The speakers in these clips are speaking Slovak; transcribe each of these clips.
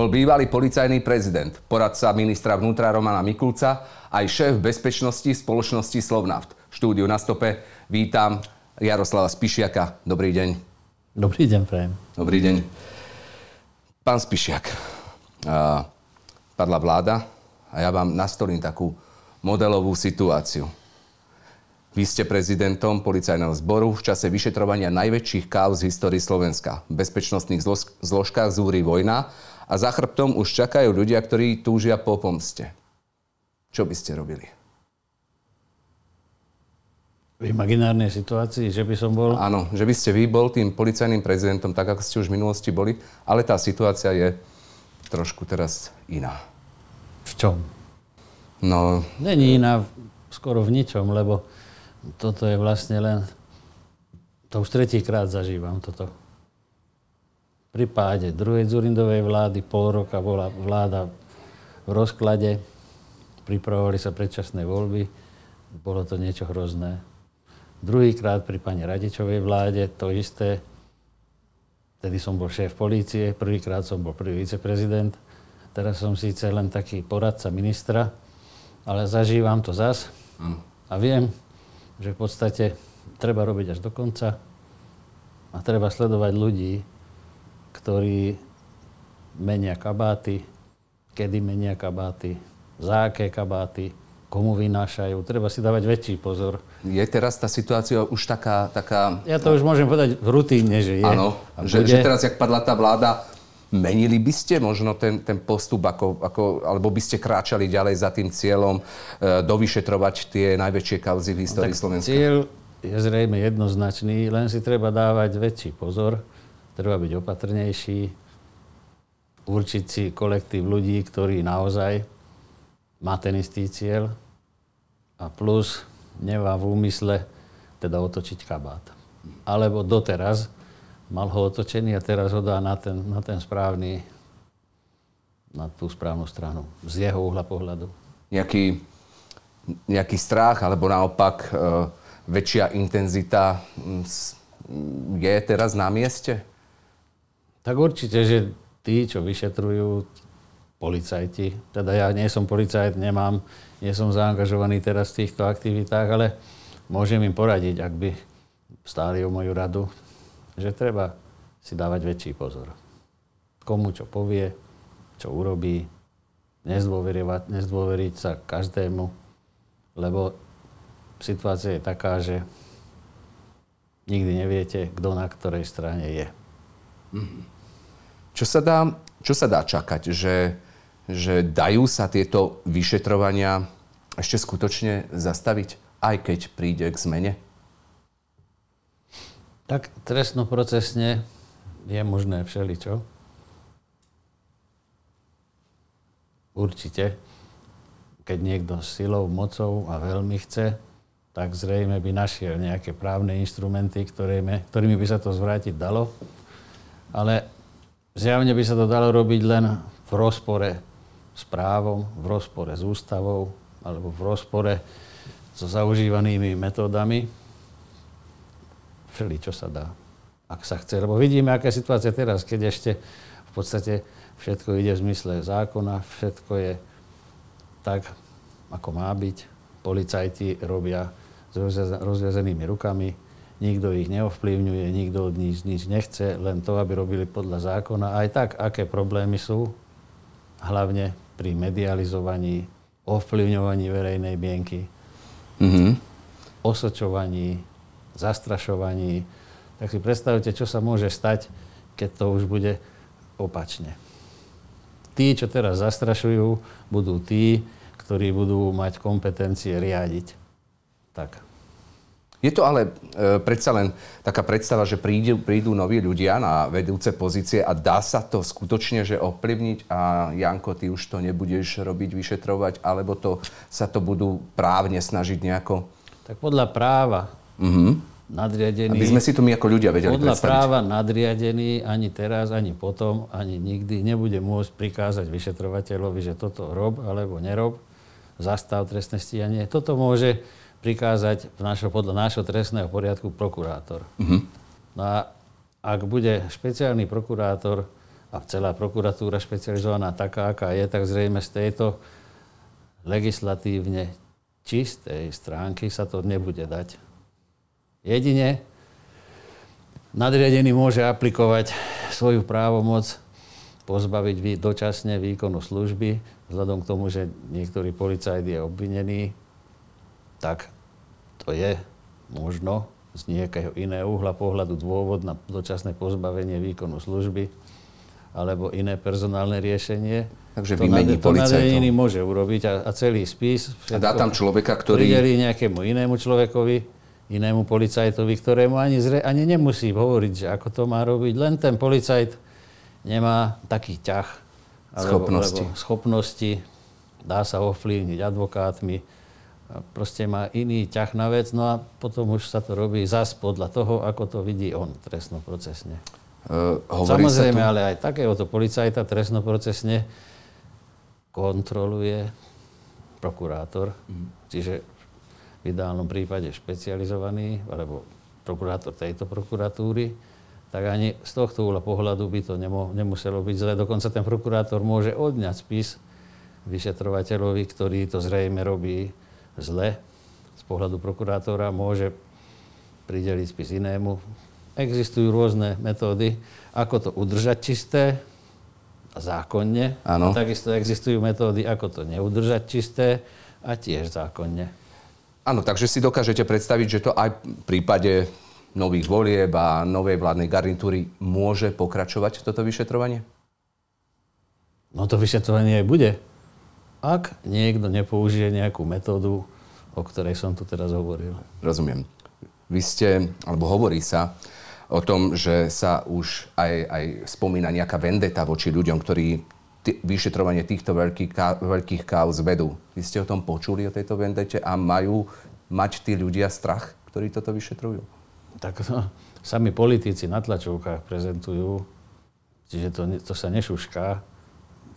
Bol bývalý policajný prezident, poradca ministra vnútra Romana Mikulca, aj šéf bezpečnosti spoločnosti Slovnaft. Štúdiu na stope vítam Jaroslava Spišiaka. Dobrý deň. Dobrý deň, prajem. Dobrý deň. Pán Spišiak, padla vláda a ja vám nastolím takú modelovú situáciu. Vy ste prezidentom policajného zboru v čase vyšetrovania najväčších káuz v histórii Slovenska. V bezpečnostných zložkách zúri vojna a za chrbtom už čakajú ľudia, ktorí túžia po pomste. Čo by ste robili? V imaginárnej situácii, že by som bol... Áno, že by ste vy bol tým policajným prezidentom, tak ako ste už v minulosti boli, ale tá situácia je trošku teraz iná. V čom? No... Není iná skoro v ničom, lebo toto je vlastne len... To už tretíkrát zažívam toto. Pri páde druhej Zurindovej vlády pol roka bola vláda v rozklade, pripravovali sa predčasné voľby, bolo to niečo hrozné. Druhýkrát pri pani Radičovej vláde to isté, Vtedy som bol šéf polície, prvýkrát som bol prvý viceprezident. Teraz som síce len taký poradca ministra, ale zažívam to zas. A viem, že v podstate treba robiť až do konca a treba sledovať ľudí, ktorí menia kabáty, kedy menia kabáty, za aké kabáty, komu vynášajú. Treba si dávať väčší pozor. Je teraz tá situácia už taká... taká... Ja to už môžem povedať v rutíne, že je. Áno, že, že teraz, jak padla tá vláda, Menili by ste možno ten, ten postup, ako, ako, alebo by ste kráčali ďalej za tým cieľom e, dovyšetrovať tie najväčšie kauzy v histórii no, Slovenska? Cieľ je zrejme jednoznačný, len si treba dávať väčší pozor, treba byť opatrnejší, určiť si kolektív ľudí, ktorí naozaj má ten istý cieľ a plus nemá v úmysle teda otočiť kabát. Alebo doteraz mal ho otočený a teraz ho dá na ten, na ten správny, na tú správnu stranu, z jeho uhla pohľadu. Nejaký, nejaký strach, alebo naopak e, väčšia intenzita je teraz na mieste? Tak určite, že tí, čo vyšetrujú, policajti, teda ja nie som policajt, nemám, nie som zaangažovaný teraz v týchto aktivitách, ale môžem im poradiť, ak by stáli o moju radu, že treba si dávať väčší pozor. Komu čo povie, čo urobí, nezdôveriť sa každému, lebo situácia je taká, že nikdy neviete, kto na ktorej strane je. Mhm. Čo sa dá, čo sa dá čakať? Že, že dajú sa tieto vyšetrovania ešte skutočne zastaviť, aj keď príde k zmene? Tak trestnoprocesne je možné všeličo. Určite. Keď niekto silou, mocou a veľmi chce, tak zrejme by našiel nejaké právne instrumenty, ktorými, by sa to zvrátiť dalo. Ale zjavne by sa to dalo robiť len v rozpore s právom, v rozpore s ústavou alebo v rozpore so zaužívanými metódami všeli, čo sa dá, ak sa chce. Lebo vidíme, aká je situácia teraz, keď ešte v podstate všetko ide v zmysle zákona, všetko je tak, ako má byť. Policajti robia s rozviazenými rukami, nikto ich neovplyvňuje, nikto od nich nič nechce, len to, aby robili podľa zákona. Aj tak, aké problémy sú, hlavne pri medializovaní, ovplyvňovaní verejnej mienky, mm-hmm. osočovaní, zastrašovaní. Tak si predstavte, čo sa môže stať, keď to už bude opačne. Tí, čo teraz zastrašujú, budú tí, ktorí budú mať kompetencie riadiť. Tak. Je to ale e, predsa len taká predstava, že prídu, prídu noví ľudia na vedúce pozície a dá sa to skutočne že ovplyvniť a Janko, ty už to nebudeš robiť, vyšetrovať, alebo to sa to budú právne snažiť nejako? Tak podľa práva mm-hmm nadriadený... Aby sme si to my ako ľudia vedeli Podľa predstaviť. práva nadriadený ani teraz, ani potom, ani nikdy nebude môcť prikázať vyšetrovateľovi, že toto rob alebo nerob, zastav trestné stíhanie. Toto môže prikázať v našo, podľa nášho trestného poriadku prokurátor. Uh-huh. No a ak bude špeciálny prokurátor a celá prokuratúra špecializovaná taká, aká je, tak zrejme z tejto legislatívne čistej stránky sa to nebude dať. Jedine nadriadený môže aplikovať svoju právomoc pozbaviť dočasne výkonu služby, vzhľadom k tomu, že niektorý policajt je obvinený, tak to je možno z nejakého iného uhla pohľadu dôvod na dočasné pozbavenie výkonu služby alebo iné personálne riešenie. Takže vymení to policajtov. To môže urobiť a, a celý spis. A dá tam človeka, ktorý... Prideli nejakému inému človekovi, inému policajtovi, ktorému ani, zre, ani nemusí hovoriť, že ako to má robiť. Len ten policajt nemá taký ťah. Alebo, schopnosti. Alebo schopnosti. Dá sa ovplyvniť advokátmi. Proste má iný ťah na vec, no a potom už sa to robí zas podľa toho, ako to vidí on trestnoprocesne. Uh, Samozrejme, ale aj takéhoto policajta trestnoprocesne kontroluje prokurátor, mm. čiže v ideálnom prípade špecializovaný, alebo prokurátor tejto prokuratúry, tak ani z tohto úla pohľadu by to nemo, nemuselo byť zle. Dokonca ten prokurátor môže odňať spis vyšetrovateľovi, ktorý to zrejme robí zle. Z pohľadu prokurátora môže prideliť spis inému Existujú rôzne metódy, ako to udržať čisté a zákonne. Ano. A takisto existujú metódy, ako to neudržať čisté a tiež zákonne. Áno, takže si dokážete predstaviť, že to aj v prípade nových volieb a novej vládnej garnitúry môže pokračovať toto vyšetrovanie? No to vyšetrovanie aj bude. Ak niekto nepoužije nejakú metódu, o ktorej som tu teraz hovoril. Rozumiem. Vy ste, alebo hovorí sa, o tom, že sa už aj, aj spomína nejaká vendeta voči ľuďom, ktorí t- vyšetrovanie týchto veľkých, ká- veľkých káuz vedú. Vy ste o tom počuli, o tejto vendete a majú mať tí ľudia strach, ktorí toto vyšetrujú? Tak no, sami politici na tlačovkách prezentujú, čiže to, to sa nešušká,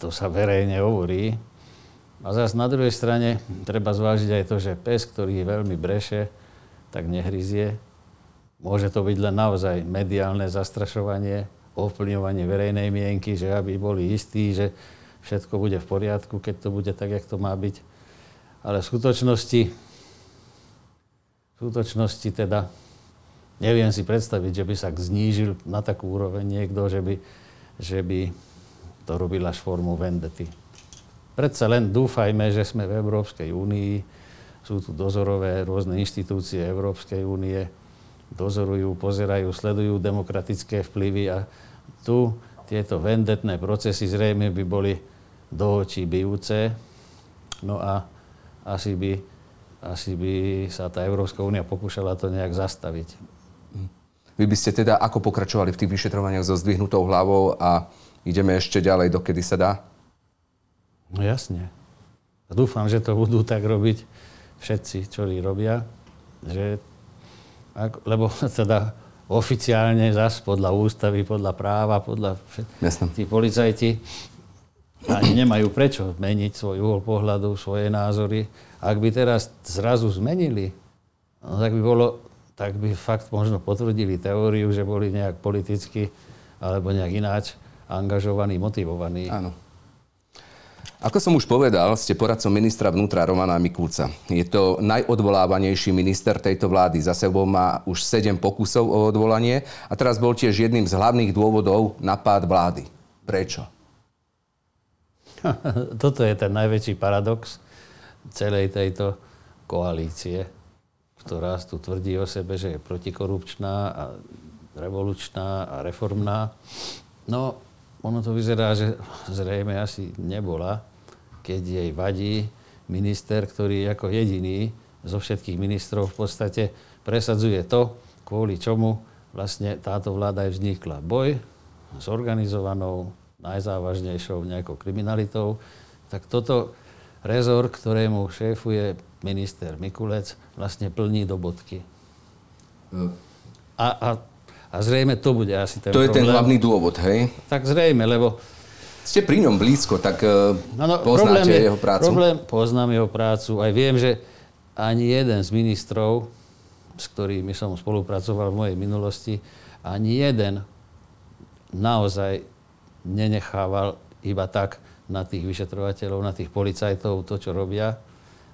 to sa verejne hovorí. A zase na druhej strane treba zvážiť aj to, že pes, ktorý veľmi breše, tak nehryzie Môže to byť len naozaj mediálne zastrašovanie, ovplyvňovanie verejnej mienky, že aby boli istí, že všetko bude v poriadku, keď to bude tak, jak to má byť. Ale v skutočnosti, v skutočnosti teda neviem si predstaviť, že by sa znížil na takú úroveň niekto, že by, že by to robil až formu vendety. Predsa len dúfajme, že sme v Európskej únii, sú tu dozorové rôzne inštitúcie Európskej únie, dozorujú, pozerajú, sledujú demokratické vplyvy a tu tieto vendetné procesy zrejme by boli do očí bijúce. No a asi by, asi by sa tá Európska únia pokúšala to nejak zastaviť. Vy by ste teda ako pokračovali v tých vyšetrovaniach so zdvihnutou hlavou a ideme ešte ďalej, dokedy sa dá? No jasne. Dúfam, že to budú tak robiť všetci, ktorí robia, že lebo teda oficiálne zas podľa ústavy, podľa práva, podľa Jasne. tí policajti ani nemajú prečo meniť svoj uhol pohľadu, svoje názory. Ak by teraz zrazu zmenili, no tak by bolo, tak by fakt možno potvrdili teóriu, že boli nejak politicky alebo nejak ináč angažovaní, motivovaní. Áno. Ako som už povedal, ste poradcom ministra vnútra Romana Mikulca. Je to najodvolávanejší minister tejto vlády. Za sebou má už 7 pokusov o odvolanie a teraz bol tiež jedným z hlavných dôvodov na pád vlády. Prečo? Toto je ten najväčší paradox celej tejto koalície, ktorá tu tvrdí o sebe, že je protikorupčná a revolučná a reformná. No, ono to vyzerá, že zrejme asi nebola keď jej vadí minister, ktorý ako jediný zo všetkých ministrov v podstate presadzuje to, kvôli čomu vlastne táto vláda aj vznikla. Boj s organizovanou, najzávažnejšou nejakou kriminalitou, tak toto rezor, ktorému šéfuje minister Mikulec, vlastne plní do bodky. A, a, a zrejme to bude asi ten To je problém. ten hlavný dôvod, hej? Tak zrejme, lebo ste pri ňom blízko, tak ano, poznáte je, jeho prácu? Problém, poznám jeho prácu. Aj viem, že ani jeden z ministrov, s ktorými som spolupracoval v mojej minulosti, ani jeden naozaj nenechával iba tak na tých vyšetrovateľov, na tých policajtov, to, čo robia,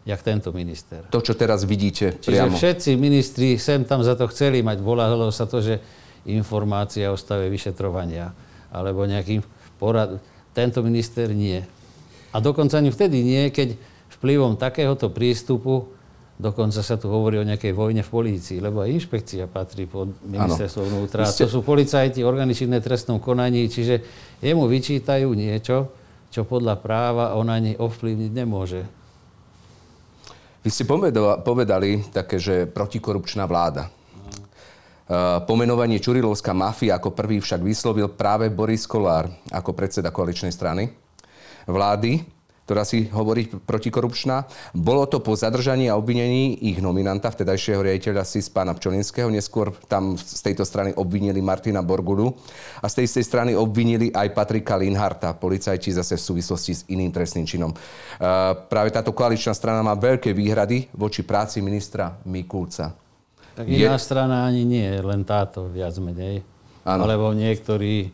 jak tento minister. To, čo teraz vidíte Čiže priamo. všetci ministri sem tam za to chceli mať. Volalo sa to, že informácia o stave vyšetrovania alebo nejaký porad. Tento minister nie. A dokonca ani vtedy nie, keď vplyvom takéhoto prístupu Dokonca sa tu hovorí o nejakej vojne v polícii, lebo aj inšpekcia patrí pod ministerstvo vnútra. Ste... To sú policajti, orgány činné trestnom konaní, čiže jemu vyčítajú niečo, čo podľa práva on ani ovplyvniť nemôže. Vy ste povedali také, že protikorupčná vláda. Pomenovanie Čurilovská mafia ako prvý však vyslovil práve Boris Kolár ako predseda koaličnej strany vlády ktorá si hovorí protikorupčná. Bolo to po zadržaní a obvinení ich nominanta, vtedajšieho riaditeľa SIS pána Pčolinského. Neskôr tam z tejto strany obvinili Martina Borgulu a z tej istej strany obvinili aj Patrika Linharta, policajti zase v súvislosti s iným trestným činom. Práve táto koaličná strana má veľké výhrady voči práci ministra Mikulca. Tak iná je... strana ani nie, len táto viac menej. Ano. Alebo niektorí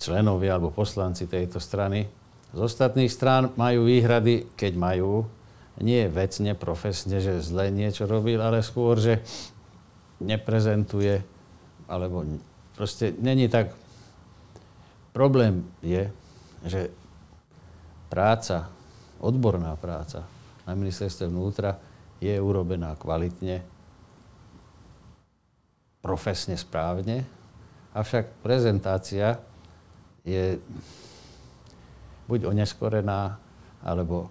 členovia alebo poslanci tejto strany z ostatných strán majú výhrady, keď majú, nie vecne, profesne, že zle niečo robil, ale skôr, že neprezentuje, alebo proste není tak... Problém je, že práca, odborná práca na ministerstve vnútra je urobená kvalitne, profesne správne, avšak prezentácia je buď oneskorená, alebo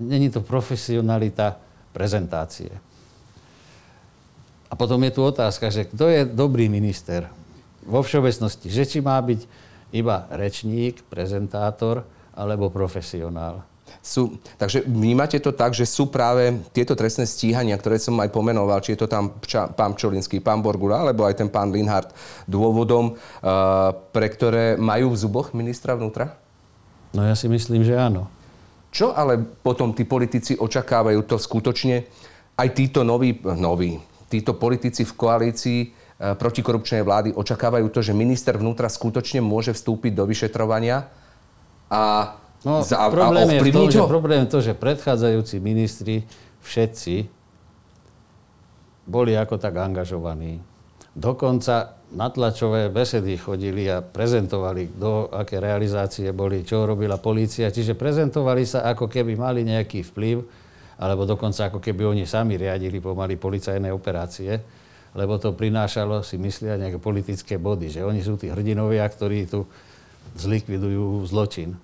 není to profesionalita prezentácie. A potom je tu otázka, že kto je dobrý minister vo všeobecnosti, že či má byť iba rečník, prezentátor alebo profesionál. Sú, takže vnímate to tak, že sú práve tieto trestné stíhania, ktoré som aj pomenoval, či je to tam ča, pán Pčolinský, pán Borgula, alebo aj ten pán Linhardt, dôvodom, uh, pre ktoré majú v zuboch ministra vnútra? No ja si myslím, že áno. Čo ale potom tí politici očakávajú to skutočne? Aj títo noví, noví títo politici v koalícii e, protikorupčnej vlády očakávajú to, že minister vnútra skutočne môže vstúpiť do vyšetrovania a, no, za, problém a je v tom, Že problém je to, že predchádzajúci ministri všetci boli ako tak angažovaní. Dokonca na tlačové besedy chodili a prezentovali, do aké realizácie boli, čo robila polícia. Čiže prezentovali sa, ako keby mali nejaký vplyv, alebo dokonca ako keby oni sami riadili pomaly policajné operácie, lebo to prinášalo, si myslia, nejaké politické body, že oni sú tí hrdinovia, ktorí tu zlikvidujú zločin.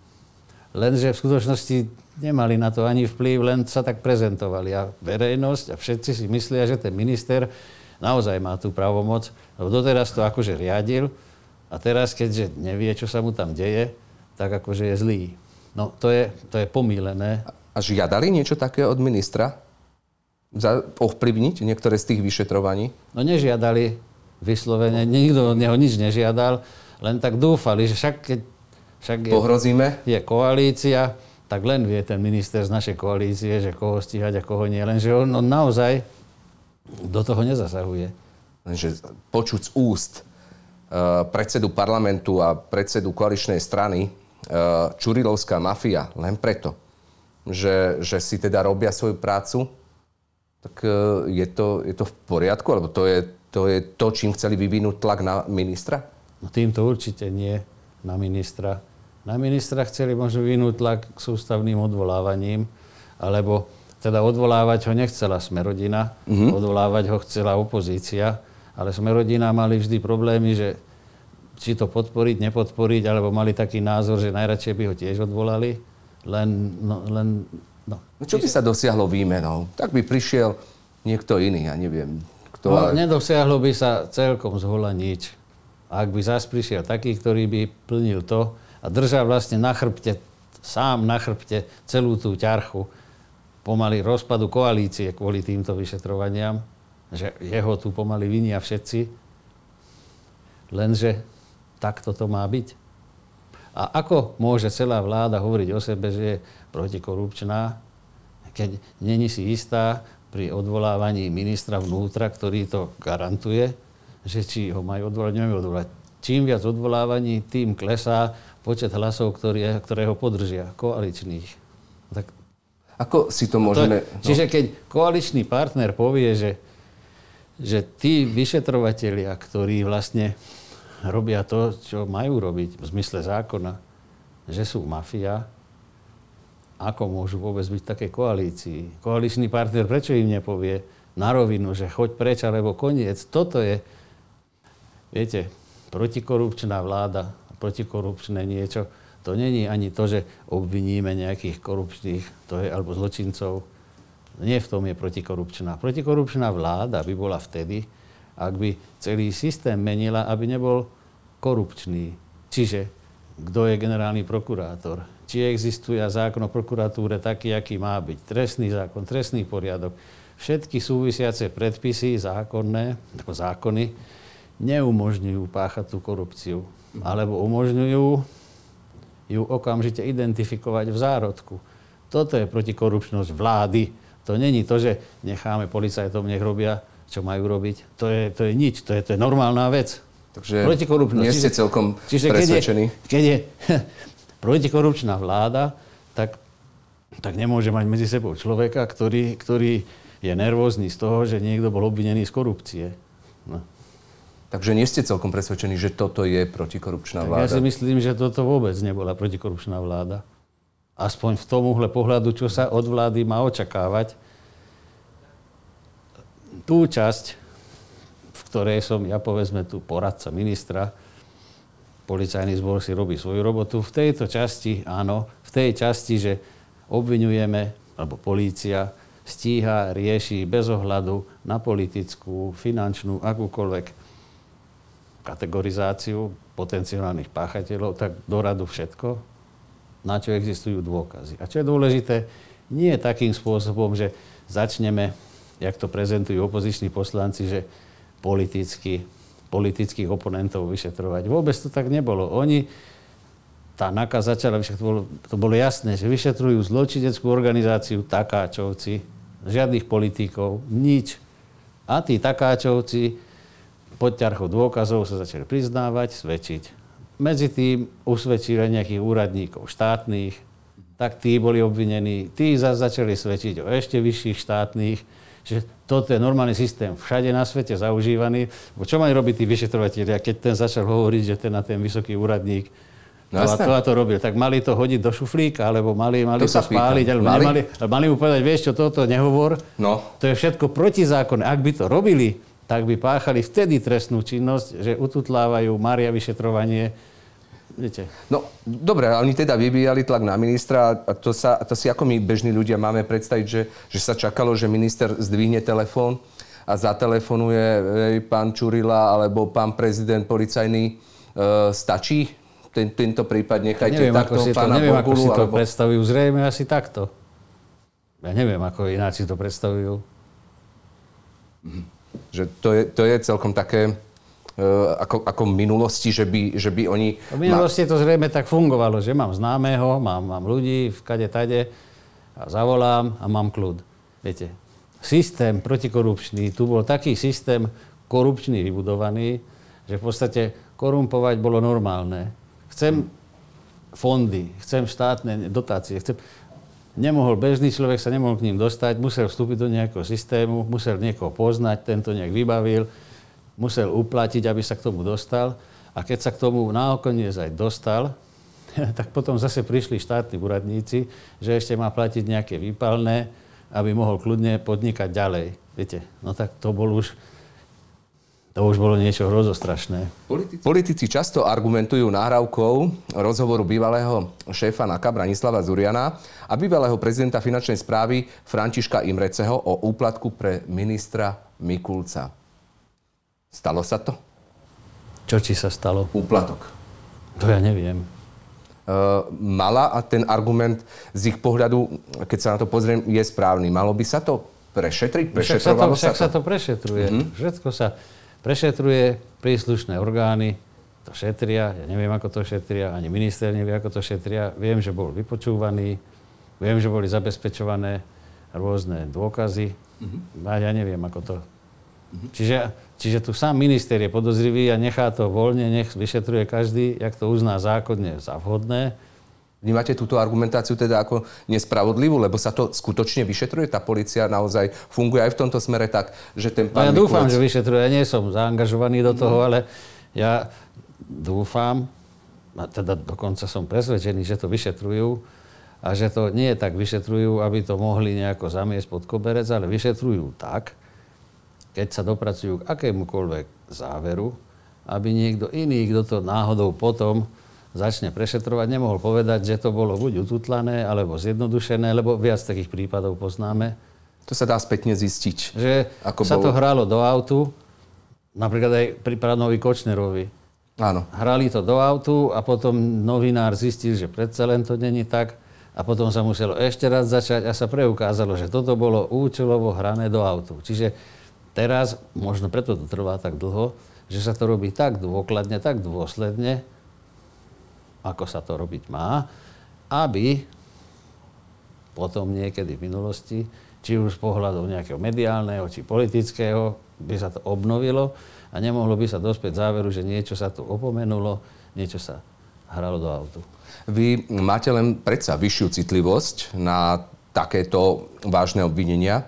Lenže v skutočnosti nemali na to ani vplyv, len sa tak prezentovali. A verejnosť a všetci si myslia, že ten minister naozaj má tú právomoc, lebo doteraz to akože riadil a teraz, keďže nevie, čo sa mu tam deje, tak akože je zlý. No to je, to je pomílené. A žiadali niečo také od ministra? Za, ovplyvniť niektoré z tých vyšetrovaní? No nežiadali vyslovene, nikto od neho nič nežiadal, len tak dúfali, že však keď však je, Pohrozíme? je koalícia, tak len vie ten minister z našej koalície, že koho stíhať a koho nie. Lenže on, on naozaj do toho nezasahuje. Lenže počuť z úst uh, predsedu parlamentu a predsedu koaličnej strany uh, Čurilovská mafia len preto, že, že si teda robia svoju prácu, tak uh, je, to, je to v poriadku? Alebo to je, to je to, čím chceli vyvinúť tlak na ministra? No týmto určite nie na ministra. Na ministra chceli možno vyvinúť tlak k sústavným odvolávaním, alebo teda odvolávať ho nechcela Smerodina, mm-hmm. odvolávať ho chcela opozícia, ale Smerodina mali vždy problémy, že či to podporiť, nepodporiť, alebo mali taký názor, že najradšej by ho tiež odvolali, len... No, len no. no čo by sa dosiahlo výmenou? Tak by prišiel niekto iný, ja neviem. Kto, no. Nedosiahlo by sa celkom z hola nič. Ak by zás prišiel taký, ktorý by plnil to a držal vlastne na chrbte, sám na chrbte celú tú ťarchu, pomaly rozpadu koalície kvôli týmto vyšetrovaniam, že jeho tu pomaly vinia všetci, lenže takto to má byť. A ako môže celá vláda hovoriť o sebe, že je protikorupčná, keď není si istá pri odvolávaní ministra vnútra, ktorý to garantuje, že či ho majú odvolať, nemajú odvolať. čím viac odvolávaní, tým klesá počet hlasov, ktoré, ktoré ho podržia, koaličných. Tak, Ako si to môžeme... to, čiže keď koaličný partner povie, že, že tí vyšetrovatelia, ktorí vlastne robia to, čo majú robiť v zmysle zákona, že sú mafia, ako môžu vôbec byť v takej koalícii? Koaličný partner prečo im nepovie na rovinu, že choď preč alebo koniec? Toto je, viete, protikorupčná vláda, protikorupčné niečo. To není ani to, že obviníme nejakých korupčných, to je, alebo zločincov. Nie v tom je protikorupčná. Protikorupčná vláda by bola vtedy, ak by celý systém menila, aby nebol korupčný. Čiže kto je generálny prokurátor, či existuje zákon o prokuratúre taký, aký má byť, trestný zákon, trestný poriadok, všetky súvisiace predpisy zákonné, ako zákony, neumožňujú páchať tú korupciu. Alebo umožňujú ju okamžite identifikovať v zárodku. Toto je protikorupčnosť vlády. To není to, že necháme policajtom, nech robia, čo majú robiť. To je, to je nič, to je, to je normálna vec. Takže nie ste celkom čiže, presvedčení. Keď je, keď je protikorupčná vláda, tak, tak nemôže mať medzi sebou človeka, ktorý, ktorý je nervózny z toho, že niekto bol obvinený z korupcie. Takže nie ste celkom presvedčení, že toto je protikorupčná vláda? Tak ja si myslím, že toto vôbec nebola protikorupčná vláda. Aspoň v tom uhle pohľadu, čo sa od vlády má očakávať. Tú časť, v ktorej som ja povedzme tu poradca ministra, policajný zbor si robí svoju robotu. V tejto časti, áno, v tej časti, že obvinujeme, alebo polícia stíha, rieši bez ohľadu na politickú, finančnú, akúkoľvek kategorizáciu potenciálnych páchateľov, tak doradu všetko, na čo existujú dôkazy. A čo je dôležité, nie takým spôsobom, že začneme, jak to prezentujú opoziční poslanci, že politicky politických oponentov vyšetrovať. Vôbec to tak nebolo. Oni, tá NAKA začala, to bolo, to bolo jasné, že vyšetrujú zločineckú organizáciu Takáčovci, žiadnych politikov, nič. A tí Takáčovci pod ťarchou dôkazov sa začali priznávať, svedčiť. Medzi tým usvedčili nejakých úradníkov štátnych, tak tí boli obvinení, tí zase začali svedčiť o ešte vyšších štátnych, Čiže toto je normálny systém, všade na svete zaužívaný. Bo čo majú robiť tí vyšetrovateľia, keď ten začal hovoriť, že ten na ten vysoký úradník No, to, to a to robil. Tak mali to hodiť do šuflíka, alebo mali, mali to, to spáliť, alebo mali? Nemali, mali mu povedať, vieš čo, toto nehovor. No. To je všetko protizákonné. Ak by to robili, tak by páchali vtedy trestnú činnosť, že ututlávajú, maria vyšetrovanie, Viete. No, dobre, oni teda vybíjali tlak na ministra a to, sa, to si ako my bežní ľudia máme predstaviť, že, že sa čakalo, že minister zdvihne telefón a zatelefonuje pán Čurila alebo pán prezident policajný. E, stačí ten, tento prípad? Nechajte neviem, takto ako si pána to, neviem, Bogulu, ako si to alebo... predstavujú. Zrejme asi takto. Ja neviem, ako ináč si to predstavujú. Mhm. Že to je, to je celkom také E, ako, ako minulosti, že by, že by oni... V minulosti to zrejme tak fungovalo, že mám známeho, mám, mám ľudí v kade tade a zavolám a mám kľud. Viete, systém protikorupčný, tu bol taký systém korupčný vybudovaný, že v podstate korumpovať bolo normálne. Chcem fondy, chcem štátne dotácie, chcem... Nemohol, bežný človek sa nemohol k ním dostať, musel vstúpiť do nejakého systému, musel niekoho poznať, tento nejak vybavil, musel uplatiť, aby sa k tomu dostal. A keď sa k tomu nakoniec aj dostal, tak potom zase prišli štátni úradníci, že ešte má platiť nejaké výpalné, aby mohol kľudne podnikať ďalej. Viete, no tak to bol už, to už bolo niečo hrozostrašné. Politici, politici často argumentujú náhrávkou rozhovoru bývalého šéfa NAKA Branislava Zuriana a bývalého prezidenta finančnej správy Františka Imreceho o úplatku pre ministra Mikulca. Stalo sa to? Čo či sa stalo? Úplatok. To ja neviem. Uh, mala a ten argument z ich pohľadu, keď sa na to pozriem, je správny. Malo by sa to prešetriť? Prešetrovalo však sa to, však sa to prešetruje. Mm-hmm. Všetko sa prešetruje, príslušné orgány to šetria, ja neviem, ako to šetria, ani minister nevie, ako to šetria. Viem, že bol vypočúvaný, viem, že boli zabezpečované rôzne dôkazy. Mm-hmm. A ja neviem, ako to Čiže, čiže tu sám minister je podozrivý a nechá to voľne, nech vyšetruje každý, jak to uzná zákonne za vhodné. Vnímate túto argumentáciu teda ako nespravodlivú, lebo sa to skutočne vyšetruje? Tá policia naozaj funguje aj v tomto smere tak, že ten pán... No ja Mikulec... dúfam, že vyšetruje. Ja nie som zaangažovaný do toho, no. ale ja dúfam, a teda dokonca som presvedčený, že to vyšetrujú a že to nie tak vyšetrujú, aby to mohli nejako zamiesť pod koberec, ale vyšetrujú tak, keď sa dopracujú k akémukoľvek záveru, aby niekto iný, kto to náhodou potom začne prešetrovať, nemohol povedať, že to bolo buď ututlané, alebo zjednodušené, lebo viac takých prípadov poznáme. To sa dá spätne zistiť. Že ako sa bolo... to hralo do autu, napríklad aj pri Pranovi Kočnerovi. Áno. Hrali to do autu a potom novinár zistil, že predsa len to není tak. A potom sa muselo ešte raz začať a sa preukázalo, že toto bolo účelovo hrané do autu. Čiže teraz, možno preto to trvá tak dlho, že sa to robí tak dôkladne, tak dôsledne, ako sa to robiť má, aby potom niekedy v minulosti, či už z pohľadu nejakého mediálneho, či politického, by sa to obnovilo a nemohlo by sa dospieť záveru, že niečo sa tu opomenulo, niečo sa hralo do autu. Vy máte len predsa vyššiu citlivosť na takéto vážne obvinenia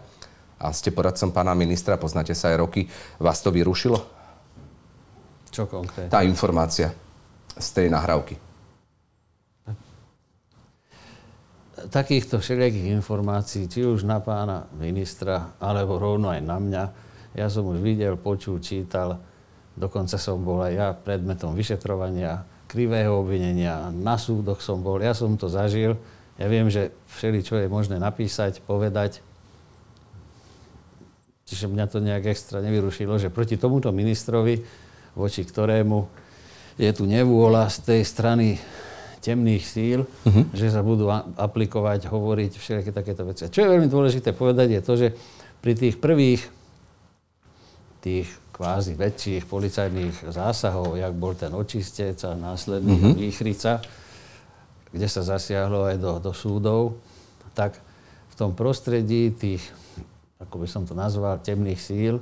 a ste poradcom pána ministra, poznáte sa aj roky. Vás to vyrušilo? Čo konkrétne? Tá informácia z tej nahrávky. Takýchto všelijakých informácií, či už na pána ministra, alebo rovno aj na mňa, ja som už videl, počul, čítal, dokonca som bol aj ja predmetom vyšetrovania, krivého obvinenia, na súdoch som bol, ja som to zažil. Ja viem, že všeli, čo je možné napísať, povedať, čiže mňa to nejak extra nevyrušilo, že proti tomuto ministrovi, voči ktorému je tu nevôľa z tej strany temných síl, uh-huh. že sa budú aplikovať, hovoriť všetky takéto veci. Čo je veľmi dôležité povedať je to, že pri tých prvých tých kvázi väčších policajných zásahov, jak bol ten očistec a následný uh-huh. výchrica, kde sa zasiahlo aj do, do súdov, tak v tom prostredí tých, ako by som to nazval, temných síl,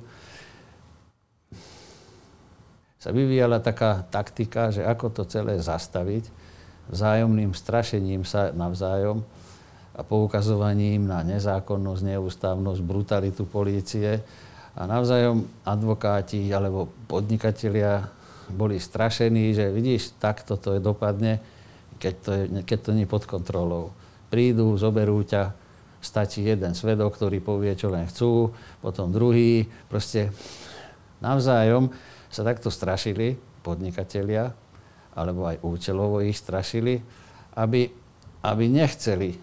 sa vyvíjala taká taktika, že ako to celé zastaviť vzájomným strašením sa navzájom a poukazovaním na nezákonnosť, neústavnosť, brutalitu polície. A navzájom advokáti alebo podnikatelia boli strašení, že vidíš, takto to je dopadne, keď to, je, keď to nie pod kontrolou. Prídu, zoberú ťa, stačí jeden svedok, ktorý povie, čo len chcú, potom druhý. Proste navzájom sa takto strašili podnikatelia alebo aj účelovo ich strašili, aby, aby nechceli,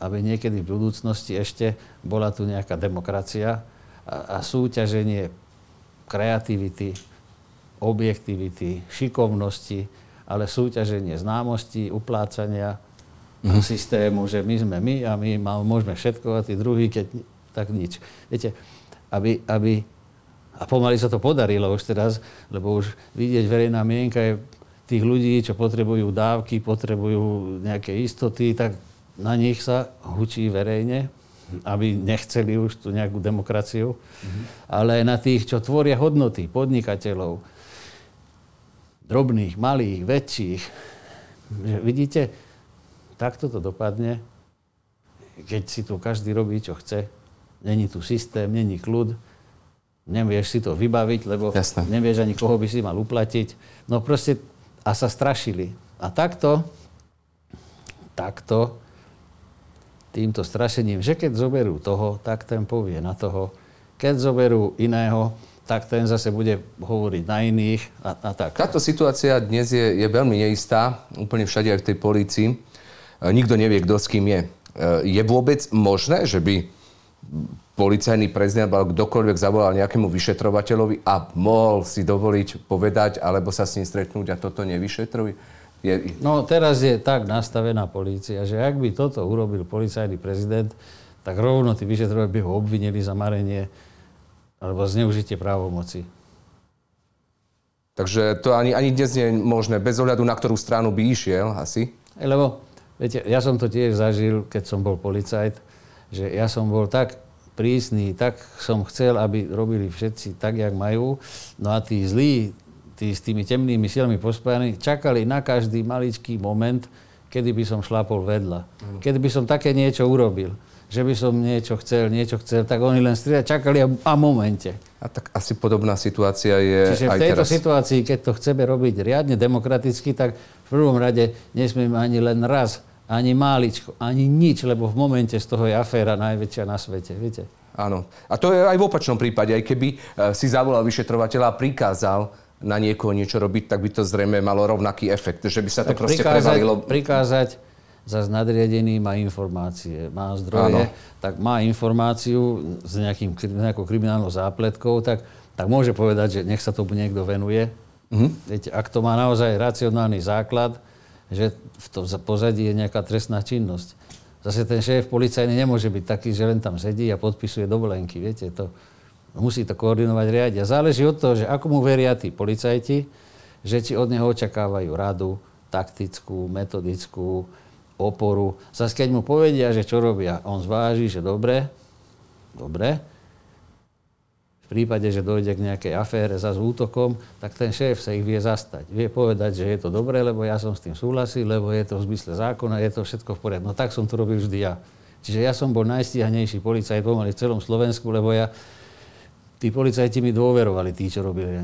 aby niekedy v budúcnosti ešte bola tu nejaká demokracia a, a súťaženie kreativity, objektivity, šikovnosti, ale súťaženie známosti, uplácania mm-hmm. systému, že my sme my a my môžeme všetko a tí druhí, keď tak nič. Viete, aby, aby a pomaly sa to podarilo už teraz, lebo už vidieť verejná mienka je tých ľudí, čo potrebujú dávky, potrebujú nejaké istoty, tak na nich sa hučí verejne, aby nechceli už tú nejakú demokraciu, mm-hmm. ale aj na tých, čo tvoria hodnoty, podnikateľov, drobných, malých, väčších. Že vidíte, takto to dopadne, keď si tu každý robí, čo chce. Není tu systém, není kľud, nevieš si to vybaviť, lebo Jasne. nevieš ani koho by si mal uplatiť. No proste a sa strašili. A takto, takto, týmto strašením, že keď zoberú toho, tak ten povie na toho. Keď zoberú iného, tak ten zase bude hovoriť na iných a, a tak. Táto situácia dnes je, je veľmi neistá, úplne všade aj v tej polícii. E, nikto nevie, kto s kým je. E, je vôbec možné, že by policajný prezident alebo kdokoľvek zavolal nejakému vyšetrovateľovi a mohol si dovoliť povedať alebo sa s ním stretnúť a toto nevyšetruj? Je... No teraz je tak nastavená polícia, že ak by toto urobil policajný prezident, tak rovno tí vyšetrovateľi by ho obvinili za marenie alebo zneužitie právomoci. Takže to ani, ani dnes nie je možné, bez ohľadu na ktorú stranu by išiel asi? Lebo, viete, ja som to tiež zažil, keď som bol policajt, že ja som bol tak prísny, tak som chcel, aby robili všetci tak, jak majú. No a tí zlí, tí s tými temnými silami pospájani, čakali na každý maličký moment, kedy by som šlapol vedľa. Mm. Kedy by som také niečo urobil že by som niečo chcel, niečo chcel, tak oni len striedali, čakali a, a momente. A tak asi podobná situácia je Čiže aj v tejto teraz. situácii, keď to chceme robiť riadne demokraticky, tak v prvom rade nesmieme ani len raz, ani máličko, ani nič, lebo v momente z toho je aféra najväčšia na svete, viete? Áno. A to je aj v opačnom prípade. Aj keby e, si zavolal vyšetrovateľa a prikázal na niekoho niečo robiť, tak by to zrejme malo rovnaký efekt. Že by sa to tak proste prikázať, prevalilo. Prikázať zase nadriadený má informácie, má zdroje, ano. tak má informáciu s nejakým, nejakou kriminálnou zápletkou, tak, tak môže povedať, že nech sa tomu niekto venuje. Mhm. Viete, ak to má naozaj racionálny základ, že v tom pozadí je nejaká trestná činnosť. Zase ten šéf policajný nemôže byť taký, že len tam sedí a podpisuje dovolenky. Viete, to, musí to koordinovať riadne. Záleží od toho, že ako mu veria tí policajti, že či od neho očakávajú radu, taktickú, metodickú, oporu. Zas keď mu povedia, že čo robia, on zváži, že dobre, dobre. Prípade, že dojde k nejakej afére za útokom, tak ten šéf sa ich vie zastať. Vie povedať, že je to dobré, lebo ja som s tým súhlasil, lebo je to v zmysle zákona, je to všetko v poriadku. No tak som to robil vždy ja. Čiže ja som bol najstíhanejší policajt pomaly v celom Slovensku, lebo ja, tí policajti mi dôverovali, tí, čo robili.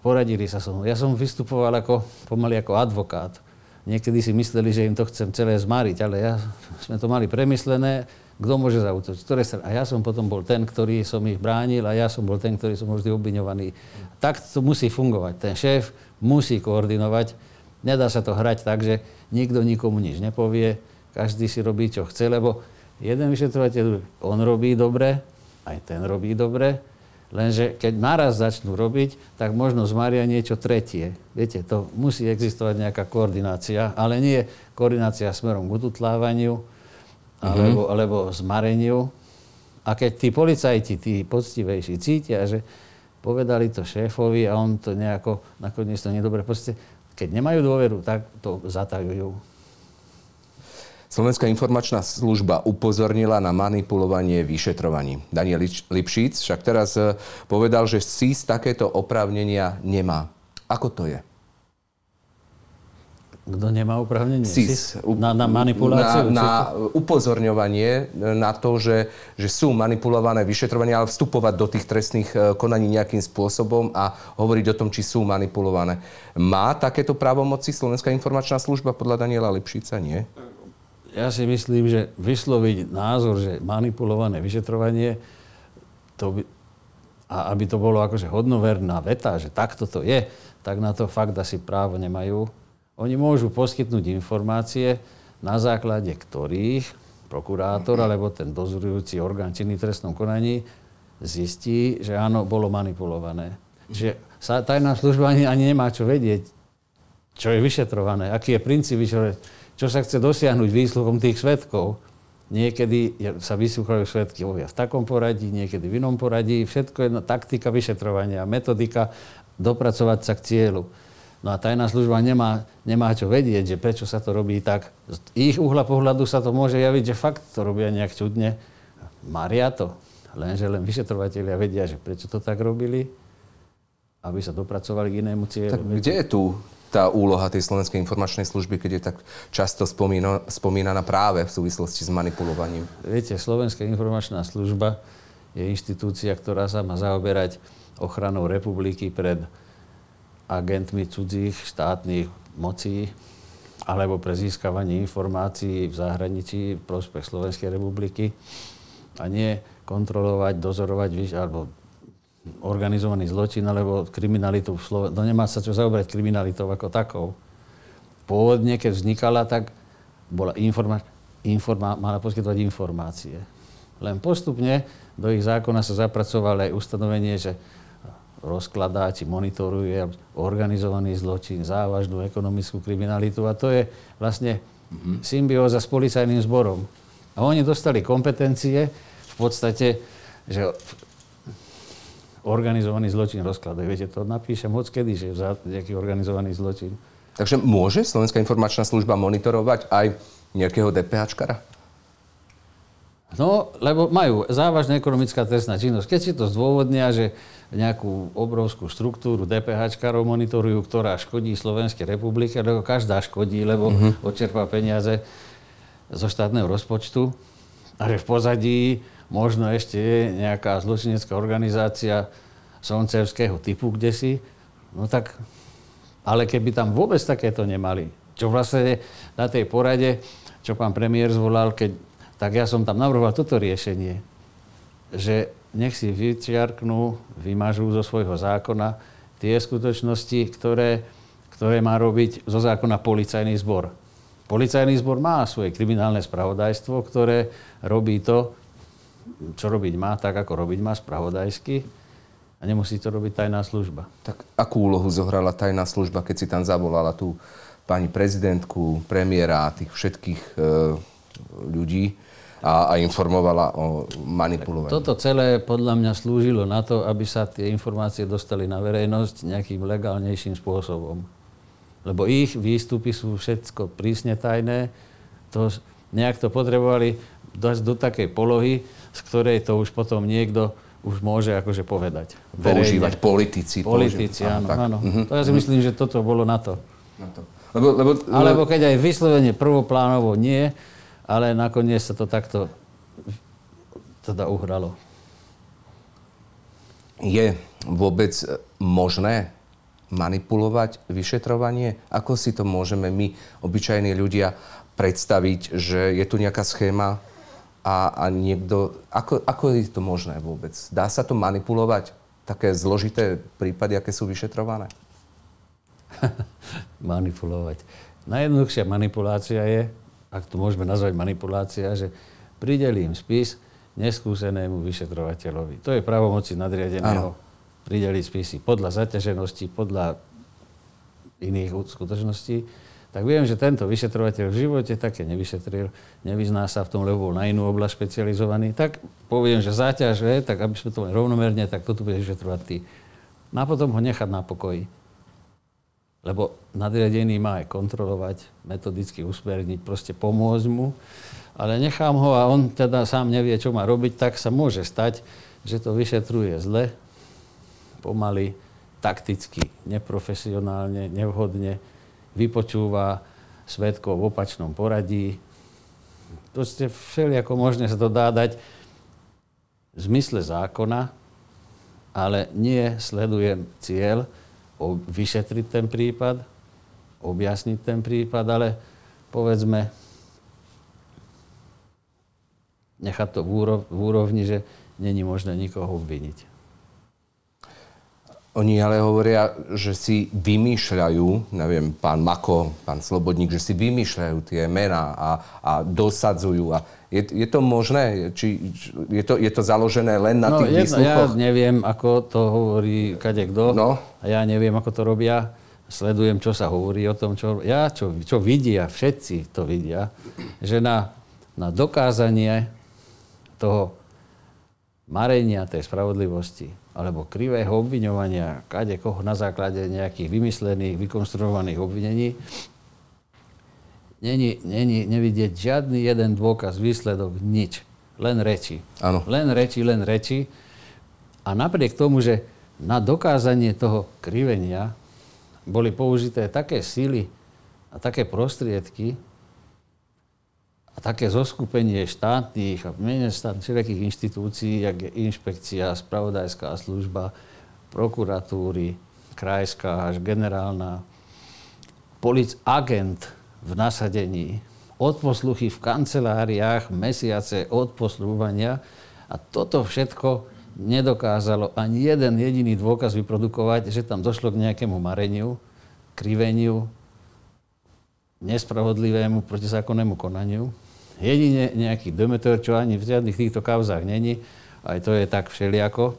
Poradili sa som. Ja som vystupoval ako, pomaly ako advokát. Niekedy si mysleli, že im to chcem celé zmariť, ale ja, sme to mali premyslené, kto môže zautočiť, ktoré sa... A ja som potom bol ten, ktorý som ich bránil a ja som bol ten, ktorý som vždy obviňovaný. Tak to musí fungovať. Ten šéf musí koordinovať. Nedá sa to hrať tak, že nikto nikomu nič nepovie, každý si robí, čo chce, lebo jeden vyšetrovateľ, on robí dobre, aj ten robí dobre, Lenže keď naraz začnú robiť, tak možno zmaria niečo tretie. Viete, to musí existovať nejaká koordinácia, ale nie koordinácia smerom k ututlávaniu alebo, mm-hmm. alebo zmareniu. A keď tí policajti, tí poctivejší, cítia, že povedali to šéfovi a on to nejako nakoniec to nedobre pocíti, keď nemajú dôveru, tak to zatajujú. Slovenská informačná služba upozornila na manipulovanie vyšetrovaní. Daniel Lipšic však teraz e, povedal, že SIS takéto oprávnenia nemá. Ako to je? Kto nemá oprávnenie? SIS. Na, na manipuláciu? Na, na upozorňovanie na to, že, že sú manipulované vyšetrovania, ale vstupovať do tých trestných e, konaní nejakým spôsobom a hovoriť o tom, či sú manipulované. Má takéto právomoci Slovenská informačná služba podľa Daniela Lipšica? Nie? ja si myslím, že vysloviť názor, že manipulované vyšetrovanie, to by, a aby to bolo akože hodnoverná veta, že takto to je, tak na to fakt asi právo nemajú. Oni môžu poskytnúť informácie, na základe ktorých prokurátor alebo ten dozorujúci orgán činný trestnom konaní zistí, že áno, bolo manipulované. Čiže sa tajná služba ani, ani nemá čo vedieť, čo je vyšetrované, aký je princíp vyšetrovania čo sa chce dosiahnuť výsluchom tých svetkov. Niekedy sa vyslúchajú svetky v takom poradí, niekedy v inom poradí. Všetko je taktika vyšetrovania, metodika dopracovať sa k cieľu. No a tajná služba nemá, nemá čo vedieť, že prečo sa to robí tak. Z ich uhla pohľadu sa to môže javiť, že fakt to robia nejak čudne. Maria to. Lenže len vyšetrovateľia vedia, že prečo to tak robili, aby sa dopracovali k inému cieľu. Tak kde je tu tá úloha tej Slovenskej informačnej služby, keď je tak často spomína, spomínaná práve v súvislosti s manipulovaním? Viete, Slovenská informačná služba je inštitúcia, ktorá sa má zaoberať ochranou republiky pred agentmi cudzích štátnych mocí alebo pre získavanie informácií v zahraničí v prospech Slovenskej republiky a nie kontrolovať, dozorovať alebo organizovaný zločin alebo kriminalitu v Slovensku. No nemá sa čo zaoberať kriminalitou ako takou. Pôvodne, keď vznikala, tak bola informa- informa- mala poskytovať informácie. Len postupne do ich zákona sa zapracovalo aj ustanovenie, že rozkladá či monitoruje organizovaný zločin, závažnú ekonomickú kriminalitu a to je vlastne mm-hmm. symbióza s policajným zborom. A oni dostali kompetencie v podstate, že organizovaný zločin rozkladajú. Viete, to napíšem hoď kedy, že je nejaký organizovaný zločin. Takže môže Slovenská informačná služba monitorovať aj nejakého DPHčkara? No, lebo majú závažná ekonomická trestná činnosť. Keď si to zdôvodnia, že nejakú obrovskú štruktúru DPH monitorujú, ktorá škodí Slovenskej republike, lebo každá škodí, lebo uh-huh. odčerpá peniaze zo štátneho rozpočtu a že v pozadí možno ešte je nejaká zločinecká organizácia soncevského typu kde si, no tak, ale keby tam vôbec takéto nemali, čo vlastne na tej porade, čo pán premiér zvolal, keď, tak ja som tam navrhoval toto riešenie, že nech si vyčiarknú, vymažú zo svojho zákona tie skutočnosti, ktoré, ktoré má robiť zo zákona policajný zbor. Policajný zbor má svoje kriminálne spravodajstvo, ktoré robí to, čo robiť má, tak ako robiť má spravodajsky a nemusí to robiť tajná služba. Tak akú úlohu zohrala tajná služba, keď si tam zavolala tú pani prezidentku, premiéra a tých všetkých e, ľudí, a, a informovala o manipulovaní. Toto celé podľa mňa slúžilo na to, aby sa tie informácie dostali na verejnosť nejakým legálnejším spôsobom. Lebo ich výstupy sú všetko prísne tajné. To, nejak to potrebovali dať do takej polohy, z ktorej to už potom niekto už môže akože povedať. Verejne. Používať politici. Politici, používať. áno. áno. áno. Uh-huh. To ja si myslím, že toto bolo na to. Na to. Lebo, lebo, Alebo keď aj vyslovene prvoplánovo nie, ale nakoniec sa to takto teda uhralo. Je vôbec možné manipulovať vyšetrovanie? Ako si to môžeme my, obyčajní ľudia, predstaviť, že je tu nejaká schéma a, a niekto... Ako, ako je to možné vôbec? Dá sa to manipulovať? Také zložité prípady, aké sú vyšetrované? manipulovať. Najjednoduchšia manipulácia je, ak to môžeme nazvať manipulácia, že pridelím spis neskúsenému vyšetrovateľovi. To je pravomoci nadriadeného prideliť spisy podľa zaťaženosti, podľa iných skutočností. Tak viem, že tento vyšetrovateľ v živote také nevyšetril, nevyzná sa v tom, lebo bol na inú oblasť špecializovaný. Tak poviem, že záťaž je, tak aby sme to mali rovnomerne, tak toto bude vyšetrovať ty. No a potom ho nechať na pokoji lebo nadriadený má aj kontrolovať, metodicky usmerniť, proste pomôcť mu, ale nechám ho a on teda sám nevie, čo má robiť, tak sa môže stať, že to vyšetruje zle, pomaly, takticky, neprofesionálne, nevhodne, vypočúva svetkov v opačnom poradí. Proste všelijako možne sa to dá dať v zmysle zákona, ale nie sledujem cieľ, vyšetriť ten prípad, objasniť ten prípad, ale povedzme, nechať to v úrovni, že není možné nikoho obviniť. Oni ale hovoria, že si vymýšľajú, neviem, pán Mako, pán Slobodník, že si vymýšľajú tie mená a, a dosadzujú. A je, je to možné? Či, je, to, je to založené len na no, tých jedno, výsluchoch? Ja neviem, ako to hovorí kade kto. No. A ja neviem, ako to robia. Sledujem, čo sa hovorí o tom, čo, ja, čo, čo vidia, všetci to vidia, že na, na dokázanie toho marenia tej spravodlivosti alebo krivého obviňovania kade koho na základe nejakých vymyslených, vykonstruovaných obvinení, není, není nevidieť žiadny jeden dôkaz, výsledok, nič. Len reči. Ano. Len reči, len reči. A napriek tomu, že na dokázanie toho krivenia boli použité také síly a také prostriedky, a také zoskupenie štátnych a menej štátnych všetkých inštitúcií, jak je inšpekcia, spravodajská služba, prokuratúry, krajská až generálna, polic agent v nasadení, odposluchy v kanceláriách, mesiace odposluhovania a toto všetko nedokázalo ani jeden jediný dôkaz vyprodukovať, že tam došlo k nejakému mareniu, kriveniu, nespravodlivému protizákonnému konaniu jedine nejaký Demeter, čo ani v žiadnych týchto kauzách není, aj to je tak všeliako.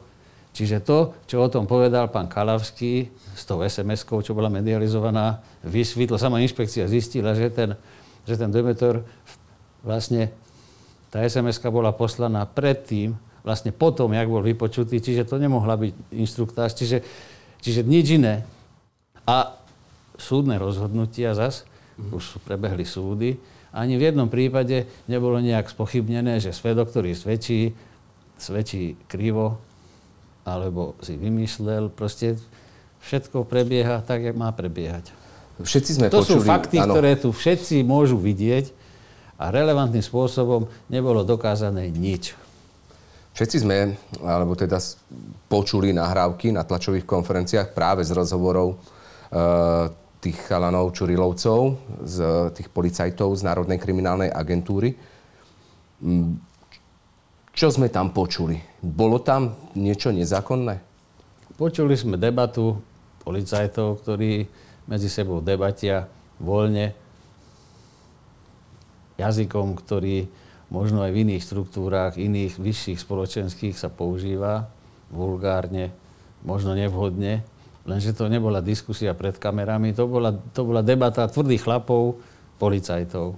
Čiže to, čo o tom povedal pán Kalavský s tou SMS-kou, čo bola medializovaná, vysvetlo, sama inšpekcia zistila, že ten, že ten Demeter vlastne tá sms bola poslaná predtým, vlastne potom, jak bol vypočutý, čiže to nemohla byť inštruktáž, čiže, čiže nič iné. A súdne rozhodnutia zas, už prebehli súdy, ani v jednom prípade nebolo nejak spochybnené, že svedok, ktorý svedčí, svedčí krivo, alebo si vymyslel. Proste všetko prebieha tak, jak má prebiehať. Všetci sme to počuli... sú fakty, ano. ktoré tu všetci môžu vidieť a relevantným spôsobom nebolo dokázané nič. Všetci sme, alebo teda počuli nahrávky na tlačových konferenciách práve z rozhovorov e, tých chalanov Čurilovcov, z tých policajtov z Národnej kriminálnej agentúry. Mm, čo sme tam počuli? Bolo tam niečo nezákonné? Počuli sme debatu policajtov, ktorí medzi sebou debatia voľne jazykom, ktorý možno aj v iných štruktúrách, iných vyšších spoločenských sa používa vulgárne, možno nevhodne, lenže to nebola diskusia pred kamerami, to bola, to bola debata tvrdých chlapov, policajtov.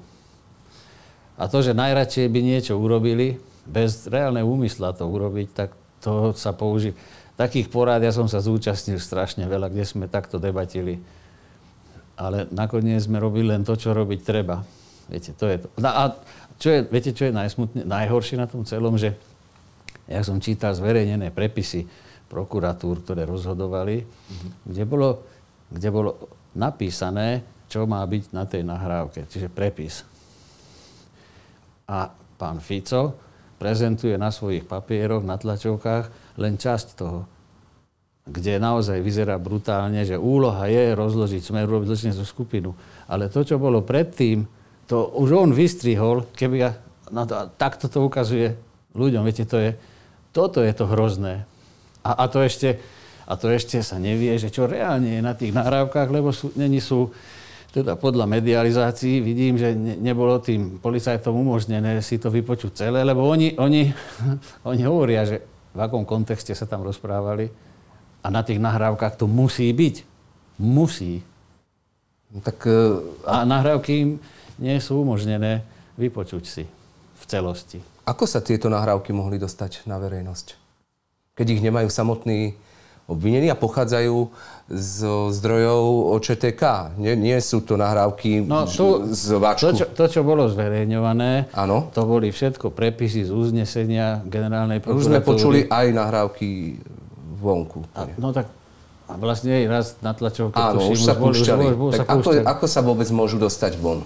A to, že najradšej by niečo urobili, bez reálneho úmysla to urobiť, tak to sa použí. Takých porád ja som sa zúčastnil strašne veľa, kde sme takto debatili. Ale nakoniec sme robili len to, čo robiť treba. Viete, to je to. No a čo je, viete, čo je najhoršie na tom celom, že ja som čítal zverejnené prepisy prokuratúr, ktoré rozhodovali, mm-hmm. kde, bolo, kde bolo napísané, čo má byť na tej nahrávke, čiže prepis. A pán Fico prezentuje na svojich papieroch, na tlačovkách len časť toho, kde naozaj vyzerá brutálne, že úloha je rozložiť smer, urobiť zločineckú skupinu. Ale to, čo bolo predtým, to už on vystrihol, keby ja, no to, takto to ukazuje ľuďom, viete, to je, toto je to hrozné. A, a, to ešte, a to ešte sa nevie, že čo reálne je na tých nahrávkach, lebo sú, není sú, teda podľa medializácií vidím, že ne, nebolo tým policajtom umožnené si to vypočuť celé, lebo oni, oni, oni hovoria, že v akom kontexte sa tam rozprávali a na tých nahrávkach to musí byť. Musí. No tak, uh, a nahrávky im nie sú umožnené vypočuť si v celosti. Ako sa tieto nahrávky mohli dostať na verejnosť? Keď ich nemajú samotní obvinení a pochádzajú z zdrojov OČTK. Nie, nie sú to nahrávky no, tu, z váčku. To čo, to, čo bolo zverejňované, ano? to boli všetko prepisy z uznesenia generálnej prokuratúry. Už sme počuli aj nahrávky vonku. A, no tak a vlastne aj raz na tlačovke Áno, už sa púšťali. Tak sa ako, ako sa vôbec môžu dostať von?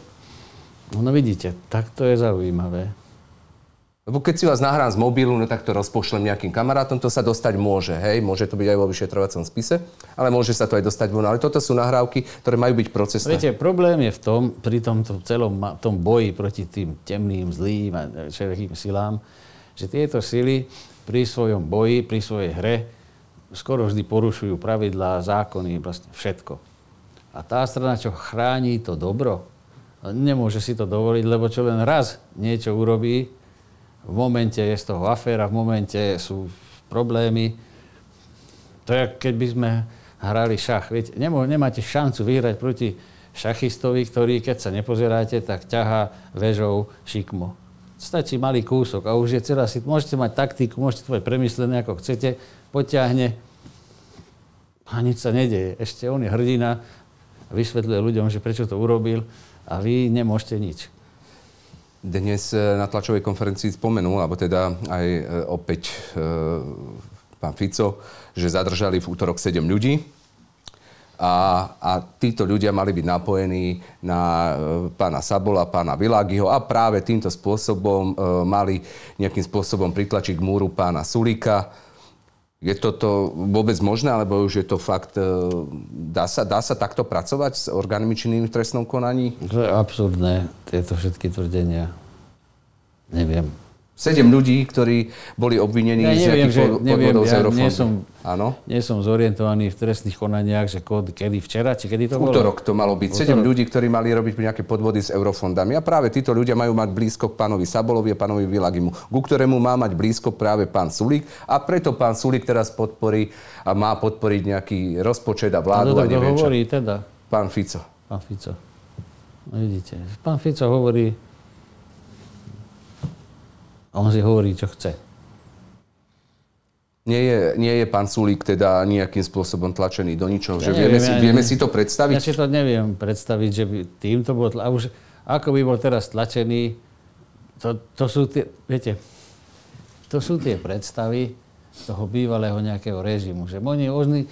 No vidíte, tak to je zaujímavé. Lebo keď si vás nahrám z mobilu, no tak to rozpošlem nejakým kamarátom, to sa dostať môže, hej, môže to byť aj vo vyšetrovacom spise, ale môže sa to aj dostať von. Ale toto sú nahrávky, ktoré majú byť procesné. Viete, problém je v tom, pri tomto celom tom boji proti tým temným, zlým a všelijakým silám, že tieto sily pri svojom boji, pri svojej hre skoro vždy porušujú pravidlá, zákony, vlastne všetko. A tá strana, čo chráni to dobro, nemôže si to dovoliť, lebo čo len raz niečo urobí, v momente je z toho aféra, v momente sú problémy. To je, keď by sme hrali šach. Viete, nemáte šancu vyhrať proti šachistovi, ktorý, keď sa nepozeráte, tak ťahá väžou šikmo. Stačí malý kúsok a už je celá si... Môžete mať taktiku, môžete to premyslené, ako chcete, poťahne a nič sa nedeje. Ešte on je hrdina vysvetľuje ľuďom, že prečo to urobil a vy nemôžete nič. Dnes e, na tlačovej konferencii spomenul, alebo teda aj e, opäť e, pán Fico, že zadržali v útorok 7 ľudí. A, a títo ľudia mali byť napojení na pána Sabola, pána Világiho a práve týmto spôsobom mali nejakým spôsobom pritlačiť k múru pána Sulíka je toto vôbec možné, alebo už je to fakt... E, dá sa, dá sa takto pracovať s orgánmi činnými v trestnom konaní? To je absurdné, tieto všetky tvrdenia. Neviem. Sedem ľudí, ktorí boli obvinení ja z nejakých pod, neviem, z ja nie som, Áno? nie som zorientovaný v trestných konaniach, že kedy včera, či kedy to v útorok to malo byť. Sedem ľudí, ktorí mali robiť nejaké podvody s eurofondami. A práve títo ľudia majú mať blízko k pánovi Sabolovi a pánovi Vilagimu, ku ktorému má mať blízko práve pán Sulík. A preto pán Sulík teraz podporí a má podporiť nejaký rozpočet a vládu. A, to, a neviem, hovorí čo. teda? Pán Fico. Pán Fico. No vidíte, pán Fico hovorí, a on si hovorí, čo chce. Nie je, nie je pán Sulík teda nejakým spôsobom tlačený do ničoho. Ja že neviem, vieme, si, vieme si to predstaviť? Ja si to neviem predstaviť, že by týmto bol... A už, ako by bol teraz tlačený, to, to sú tie, viete, to sú tie predstavy toho bývalého nejakého režimu, že oni možno,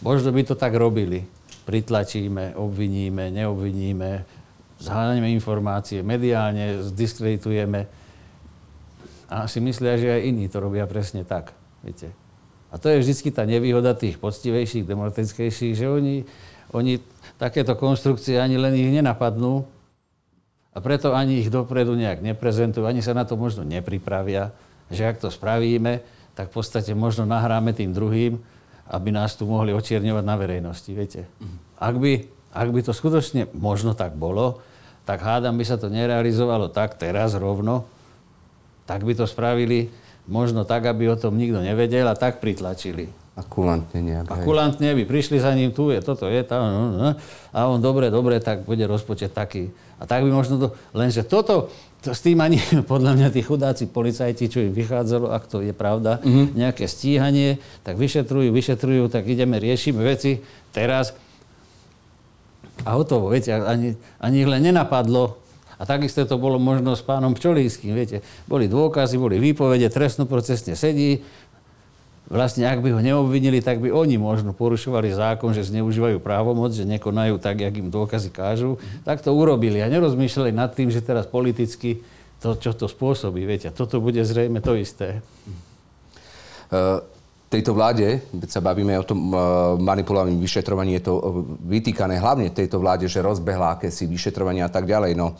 možno by to tak robili. Pritlačíme, obviníme, neobviníme, zháňame informácie, mediálne zdiskreditujeme. A si myslia, že aj iní to robia presne tak. Viete. A to je vždy tá nevýhoda tých poctivejších, demokratickejších, že oni, oni takéto konstrukcie ani len ich nenapadnú a preto ani ich dopredu nejak neprezentujú, ani sa na to možno nepripravia, že ak to spravíme, tak v podstate možno nahráme tým druhým, aby nás tu mohli očierňovať na verejnosti, viete. Ak by, ak by to skutočne možno tak bolo, tak hádam by sa to nerealizovalo tak teraz rovno, tak by to spravili možno tak, aby o tom nikto nevedel a tak pritlačili. A kulantne nejak. A kulantne by prišli za ním, tu je, toto je, tam, no, no, a on dobre, dobre, tak bude rozpočet taký. A tak by možno to, lenže toto, to s tým ani podľa mňa tí chudáci policajti, čo im vychádzalo, ak to je pravda, mm-hmm. nejaké stíhanie, tak vyšetrujú, vyšetrujú, tak ideme, riešime veci teraz. A hotovo, viete, ani, ani ich len nenapadlo, a takisto to bolo možno s pánom Pčolínským, viete. Boli dôkazy, boli výpovede, trestnoprocesne sedí, vlastne ak by ho neobvinili, tak by oni možno porušovali zákon, že zneužívajú právomoc, že nekonajú tak, jak im dôkazy kážu. Tak to urobili a nerozmýšľali nad tým, že teraz politicky to, čo to spôsobí. Viete, toto bude zrejme to isté. Uh tejto vláde, keď sa bavíme o tom manipulovanom vyšetrovaní, je to vytýkané hlavne tejto vláde, že rozbehla akési vyšetrovania a tak ďalej. No,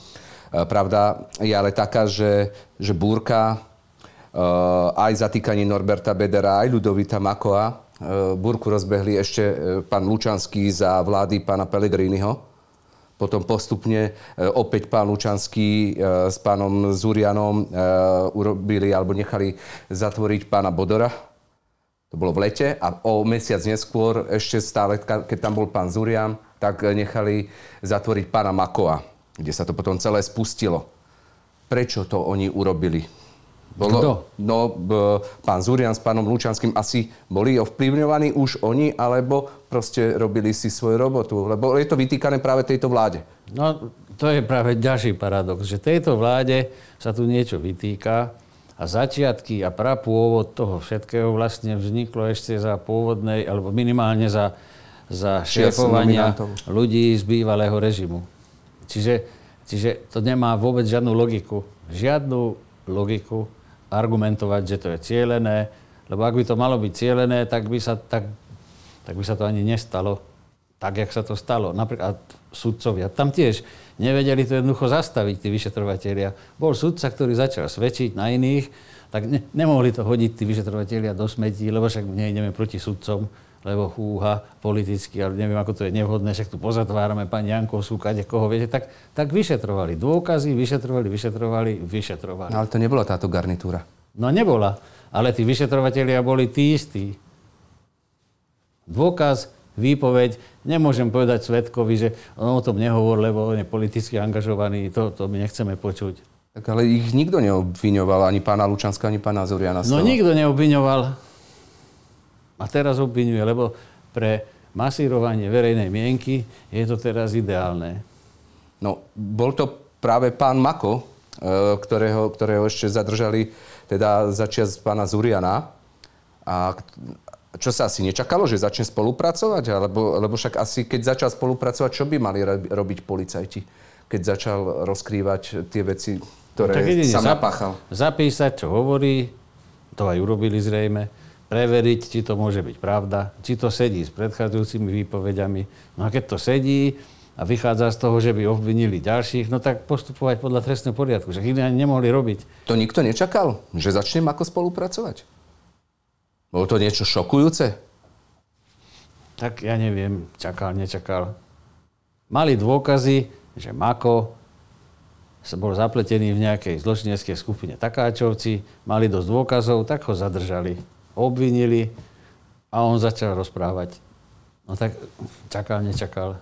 pravda je ale taká, že, že búrka Eh, aj zatýkanie Norberta Bedera, aj Ludovita Makoa. Eh, Burku rozbehli ešte pán Lučanský za vlády pána Pellegriniho. Potom postupne opäť pán Lučanský s pánom Zurianom urobili alebo nechali zatvoriť pána Bodora. To bolo v lete a o mesiac neskôr, ešte stále, keď tam bol pán Zurian, tak nechali zatvoriť pána Makoa, kde sa to potom celé spustilo. Prečo to oni urobili? Bolo, Kto? No, b, pán Zurian s pánom Lučanským asi boli ovplyvňovaní už oni, alebo proste robili si svoju robotu? Lebo je to vytýkané práve tejto vláde. No, to je práve ďalší paradox, že tejto vláde sa tu niečo vytýka a začiatky a prapôvod toho všetkého vlastne vzniklo ešte za pôvodnej, alebo minimálne za, za šéfovania ľudí z bývalého režimu. Čiže, čiže to nemá vôbec žiadnu logiku. Žiadnu logiku argumentovať, že to je cielené, lebo ak by to malo byť cielené, tak by sa, tak, tak by sa to ani nestalo tak, jak sa to stalo. Napríklad sudcovia. Tam tiež nevedeli to jednoducho zastaviť, tí vyšetrovateľia. Bol sudca, ktorý začal svedčiť na iných, tak ne, nemohli to hodiť tí vyšetrovateľia do smetí, lebo však nejdeme proti sudcom lebo húha politicky, ale neviem, ako to je nevhodné, však tu pozatvárame pani Jankovsú, kade koho, viete, tak, tak vyšetrovali dôkazy, vyšetrovali, vyšetrovali, vyšetrovali. No, ale to nebola táto garnitúra. No nebola, ale tí vyšetrovatelia boli tí istí. Dôkaz, výpoveď, nemôžem povedať svetkovi, že on o tom nehovor, lebo on je politicky angažovaný, to, to my nechceme počuť. Tak ale ich nikto neobviňoval, ani pána Lučanska, ani pána Zuriana. No nikto neobviňoval. A teraz obvinuje, lebo pre masírovanie verejnej mienky je to teraz ideálne. No, bol to práve pán Mako, e, ktorého, ktorého ešte zadržali teda začiať pána Zuriana. A čo sa asi nečakalo, že začne spolupracovať? Alebo, lebo však asi keď začal spolupracovať, čo by mali robiť policajti? Keď začal rozkrývať tie veci, ktoré no, tak sa napáchal. Zapísať, čo hovorí, to aj urobili zrejme preveriť, či to môže byť pravda, či to sedí s predchádzajúcimi výpovediami. No a keď to sedí a vychádza z toho, že by obvinili ďalších, no tak postupovať podľa trestného poriadku, že iní ani nemohli robiť. To nikto nečakal, že začnem ako spolupracovať? Bolo to niečo šokujúce? Tak ja neviem, čakal, nečakal. Mali dôkazy, že Mako sa bol zapletený v nejakej zločineckej skupine Takáčovci, mali dosť dôkazov, tak ho zadržali obvinili a on začal rozprávať. No tak čakal, nečakal.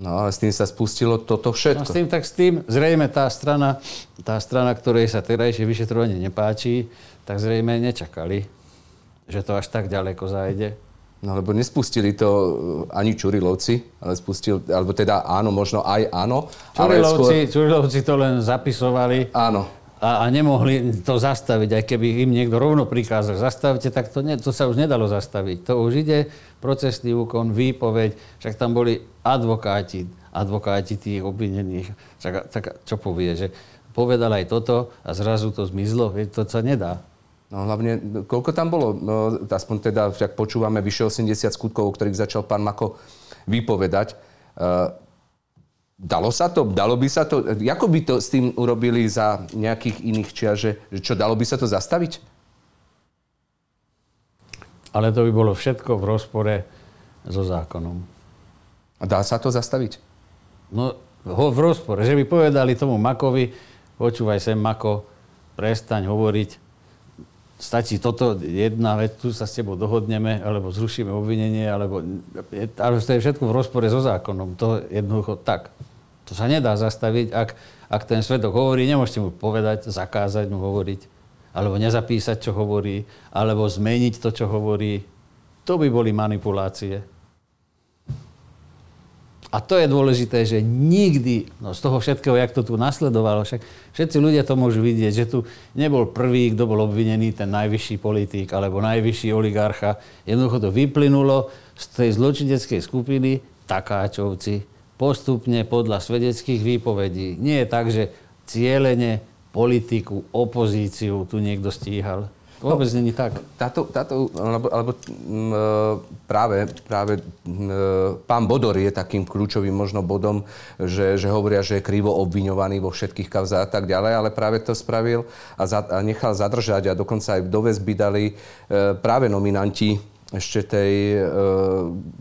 No ale s tým sa spustilo toto všetko. No s tým, tak s tým, zrejme tá strana, tá strana, ktorej sa terajšie vyšetrovanie nepáči, tak zrejme nečakali, že to až tak ďaleko zajde. No lebo nespustili to e, ani Čurilovci, ale spustil, alebo teda áno, možno aj áno. Čurilovci, skôr... Čurilovci to len zapisovali. Áno. A, a nemohli to zastaviť. Aj keby im niekto rovno prikázal, zastavte, tak to, ne, to sa už nedalo zastaviť. To už ide procesný úkon, výpoveď, však tam boli advokáti, advokáti tých obvinených. Tak, tak čo povie, že povedal aj toto a zrazu to zmizlo, to sa nedá. No hlavne, koľko tam bolo? No, aspoň teda, však počúvame vyše 80 skutkov, o ktorých začal pán Mako vypovedať. Uh, dalo sa to? Dalo by sa to? Ako by to s tým urobili za nejakých iných čias, že čo, dalo by sa to zastaviť? Ale to by bolo všetko v rozpore so zákonom. A dá sa to zastaviť? No, ho v rozpore. Že by povedali tomu Makovi, počúvaj sem Mako, prestaň hovoriť, stačí toto jedna vec, tu sa s tebou dohodneme, alebo zrušíme obvinenie, alebo... Ale to je všetko v rozpore so zákonom. To jednoducho tak. To sa nedá zastaviť, ak, ak ten svedok hovorí, nemôžete mu povedať, zakázať mu hovoriť, alebo nezapísať, čo hovorí, alebo zmeniť to, čo hovorí. To by boli manipulácie. A to je dôležité, že nikdy, no z toho všetkého, jak to tu nasledovalo, však všetci ľudia to môžu vidieť, že tu nebol prvý, kto bol obvinený, ten najvyšší politík alebo najvyšší oligarcha. Jednoducho to vyplynulo z tej zločineckej skupiny takáčovci postupne podľa svedeckých výpovedí. Nie je tak, že cieľene politiku, opozíciu tu niekto stíhal. Vôbec no, není tak. Táto, táto alebo, alebo m, e, práve, práve m, e, pán Bodor je takým kľúčovým možno bodom, že, že hovoria, že je krivo obviňovaný vo všetkých kauzách a tak ďalej, ale práve to spravil a, za, a nechal zadržať a dokonca aj v doväzby dali e, práve nominanti ešte tej e,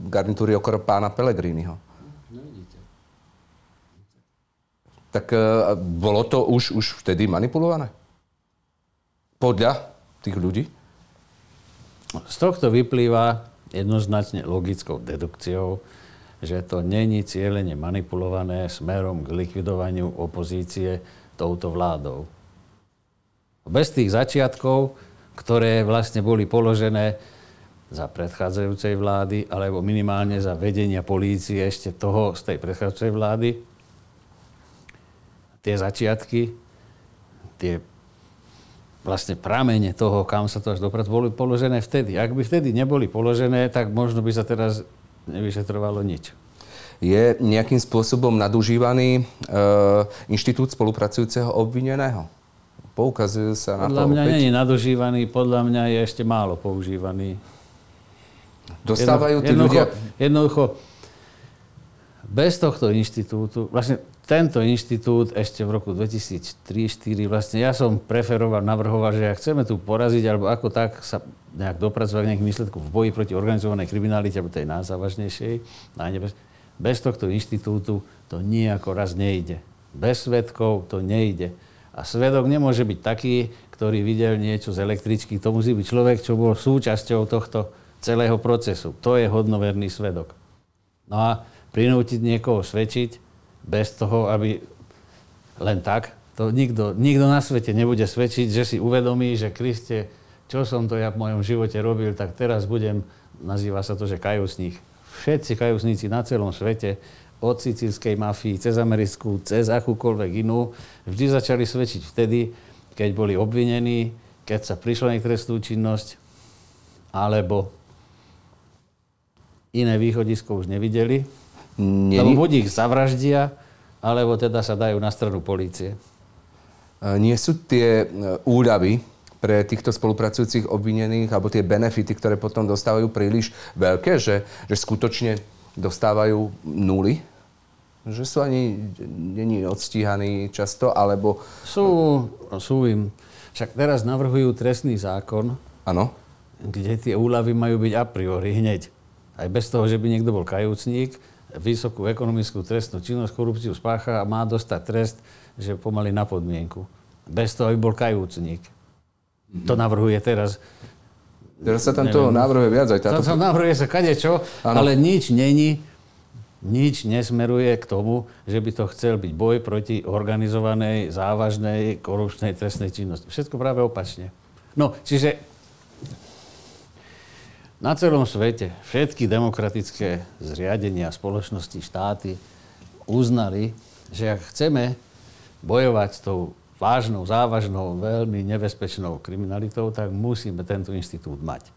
garnitúry okolo pána Pelegriniho. No, tak e, bolo to už, už vtedy manipulované? Podľa tých ľudí? Z tohto vyplýva jednoznačne logickou dedukciou, že to není cieľene manipulované smerom k likvidovaniu opozície touto vládou. Bez tých začiatkov, ktoré vlastne boli položené za predchádzajúcej vlády, alebo minimálne za vedenia polície ešte toho z tej predchádzajúcej vlády, tie začiatky, tie vlastne pramene toho, kam sa to až doprac, boli položené vtedy. Ak by vtedy neboli položené, tak možno by sa teraz nevyšetrovalo nič. Je nejakým spôsobom nadužívaný e, inštitút spolupracujúceho obvineného? Poukazujú sa na podľa to mňa opäť? nie je nadužívaný, podľa mňa je ešte málo používaný. Dostávajú tí jednoducho, ľudia... Jednoducho, bez tohto inštitútu, vlastne tento inštitút ešte v roku 2003-2004, vlastne ja som preferoval, navrhoval, že ak chceme tu poraziť, alebo ako tak sa nejak dopracovať k nejakým výsledkom v boji proti organizovanej kriminalite, alebo tej najzávažnejšej, najnebez, bez tohto inštitútu to nejako raz nejde. Bez svetkov to nejde. A svedok nemôže byť taký, ktorý videl niečo z električky. To musí byť človek, čo bol súčasťou tohto celého procesu. To je hodnoverný svedok. No a prinútiť niekoho svedčiť, bez toho, aby len tak, to nikto, nikto na svete nebude svedčiť, že si uvedomí, že Kriste, čo som to ja v mojom živote robil, tak teraz budem, nazýva sa to, že kajúcník. Všetci kajúcníci na celom svete, od sicílskej mafii, cez americkú, cez akúkoľvek inú, vždy začali svedčiť vtedy, keď boli obvinení, keď sa prišlo na trestnú činnosť, alebo iné východisko už nevideli, nie... Lebo buď ich zavraždia, alebo teda sa dajú na stranu polície. Nie sú tie e, úľavy pre týchto spolupracujúcich obvinených, alebo tie benefity, ktoré potom dostávajú príliš veľké, že, že skutočne dostávajú nuly? Že sú ani není odstíhaní často, alebo... Sú, sú im. Však teraz navrhujú trestný zákon, Áno. kde tie úľavy majú byť a priori hneď. Aj bez toho, že by niekto bol kajúcník, vysokú ekonomickú trestnú činnosť, korupciu spácha a má dostať trest, že pomaly na podmienku. Bez toho, aby bol kajúcník. Mm-hmm. To navrhuje teraz. Teraz sa tam to navrhuje viac aj táto... To navrhuje sa kadečo, ale nič není, nič nesmeruje k tomu, že by to chcel byť boj proti organizovanej, závažnej, korupčnej trestnej činnosti. Všetko práve opačne. No, čiže na celom svete všetky demokratické zriadenia, spoločnosti, štáty uznali, že ak chceme bojovať s tou vážnou, závažnou, veľmi nebezpečnou kriminalitou, tak musíme tento inštitút mať.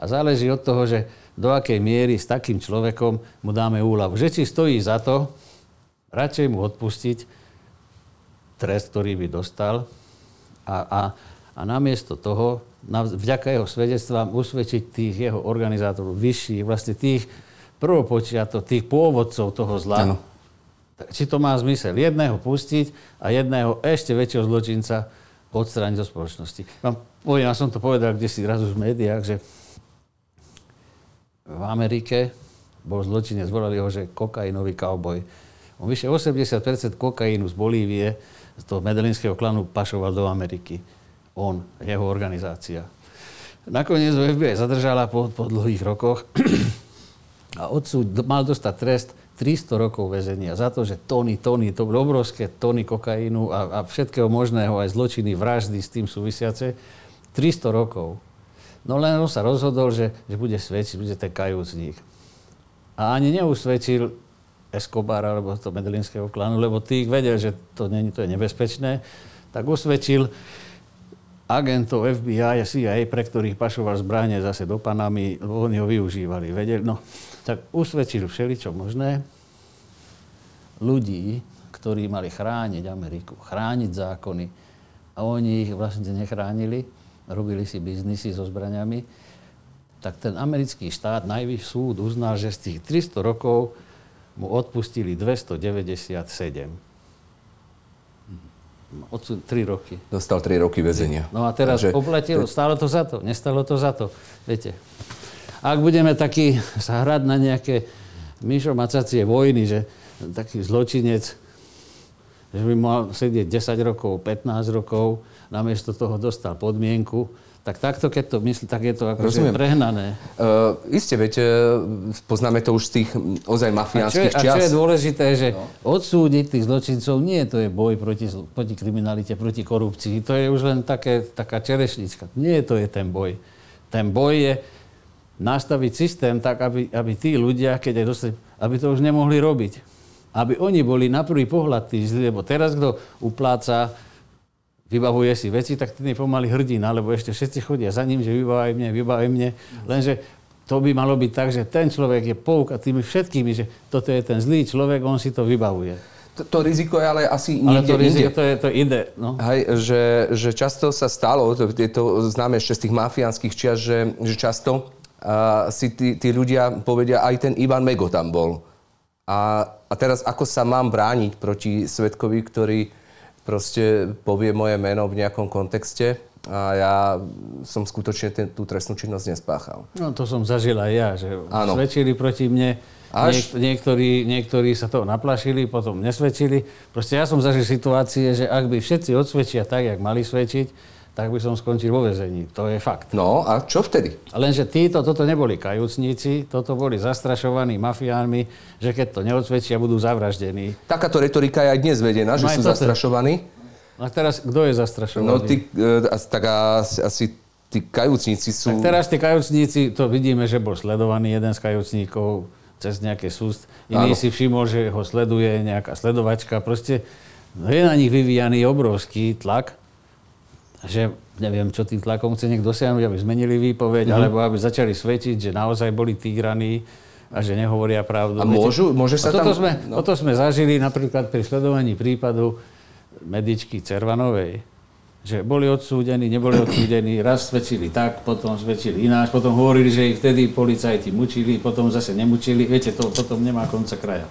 A záleží od toho, že do akej miery s takým človekom mu dáme úľavu. Že či stojí za to, radšej mu odpustiť trest, ktorý by dostal a, a, a namiesto toho, vďaka jeho svedectvám, usvedčiť tých jeho organizátorov vyšších, vlastne tých prvopočiatov, tých pôvodcov toho zla, ano či to má zmysel jedného pustiť a jedného ešte väčšieho zločinca odstrániť zo spoločnosti. Vám poviem, ja som to povedal kde si raz už v médiách, že v Amerike bol zločinec, volali ho, že kokainový kauboj. On vyše 80% kokainu z Bolívie, z toho medelinského klanu, pašoval do Ameriky. On, jeho organizácia. Nakoniec ho FBI zadržala po, po dlhých rokoch a odsúd mal dostať trest 300 rokov väzenia za to, že tóny, tóny, to boli obrovské tóny kokainu a, a všetkého možného, aj zločiny, vraždy s tým súvisiace. 300 rokov. No len on sa rozhodol, že, že bude svedčiť, bude ten kajúcník. A ani neusvedčil Escobar alebo to medelinského klanu, lebo tých vedel, že to, nie, to je nebezpečné, tak usvedčil agentov FBI a CIA, pre ktorých pašoval zbranie zase do Panamy, oni ho využívali. Vedel, no, tak usvedčili všeličo možné ľudí, ktorí mali chrániť Ameriku, chrániť zákony a oni ich vlastne nechránili, robili si biznisy so zbraniami, tak ten americký štát, najvyšší súd, uznal, že z tých 300 rokov mu odpustili 297. Odsud 3 roky. Dostal 3 roky väzenia. No a teraz Takže... oplatilo, stálo to za to, nestalo to za to. Viete, ak budeme taký sa hrať na nejaké myšomacacie vojny, že taký zločinec, že by mal sedieť 10 rokov, 15 rokov, namiesto toho dostal podmienku, tak takto, keď to myslí, tak je to akože prehnané. Uh, iste, veď, poznáme to už z tých ozaj mafiánskych čias. A čo je dôležité, že no. odsúdiť tých zločincov nie to je boj proti, proti kriminalite, proti korupcii. To je už len také, taká čerešnička. Nie to je ten boj. Ten boj je nastaviť systém tak, aby, aby tí ľudia, keď aj dostali, aby to už nemohli robiť. Aby oni boli na prvý pohľad tí zlí, lebo teraz, kto upláca, vybavuje si veci, tak ten je pomaly hrdina, lebo ešte všetci chodia za ním, že vybavaj mne, vybavaj mne. Lenže to by malo byť tak, že ten človek je pouk a tými všetkými, že toto je ten zlý človek, on si to vybavuje. To, to riziko je ale asi ale niekde to riziko, inde. to je to ide. No. Hej, že, že často sa stalo, to, je to známe ešte z tých mafiánskych čias, že, že často a si tí, tí ľudia povedia, aj ten Ivan Mego tam bol. A, a teraz ako sa mám brániť proti svetkovi, ktorý proste povie moje meno v nejakom kontexte a ja som skutočne ten, tú trestnú činnosť nespáchal. No to som zažil aj ja, že ano. svedčili proti mne, Až... Niek- niektorí, niektorí sa toho naplašili, potom nesvedčili. Proste ja som zažil situácie, že ak by všetci odsvedčia tak, jak mali svedčiť, tak by som skončil vo vezení. To je fakt. No a čo vtedy? Lenže títo, toto neboli kajúcníci, toto boli zastrašovaní mafiánmi, že keď to neodsvedčia, budú zavraždení. Takáto retorika je aj dnes vedená, no že sú zastrašovaní. A teraz kto je zastrašovaný? No ty, e, tak asi, asi tí kajúcníci sú... Tak teraz tí kajúcníci, to vidíme, že bol sledovaný jeden z kajúcníkov cez nejaké súst. Iný Áno. si všimol, že ho sleduje nejaká sledovačka. Proste je na nich vyvíjaný obrovský tlak že neviem, čo tým tlakom chce niekto dosiahnuť, aby zmenili výpoveď, mm-hmm. alebo aby začali svedčiť, že naozaj boli týraní a že nehovoria pravdu. A môžu? Môže sa a toto tam... Sme, no. Toto sme zažili napríklad pri sledovaní prípadu medičky Cervanovej. Že boli odsúdení, neboli odsúdení, raz svedčili tak, potom svedčili ináč, potom hovorili, že ich vtedy policajti mučili, potom zase nemučili. Viete, to potom nemá konca kraja.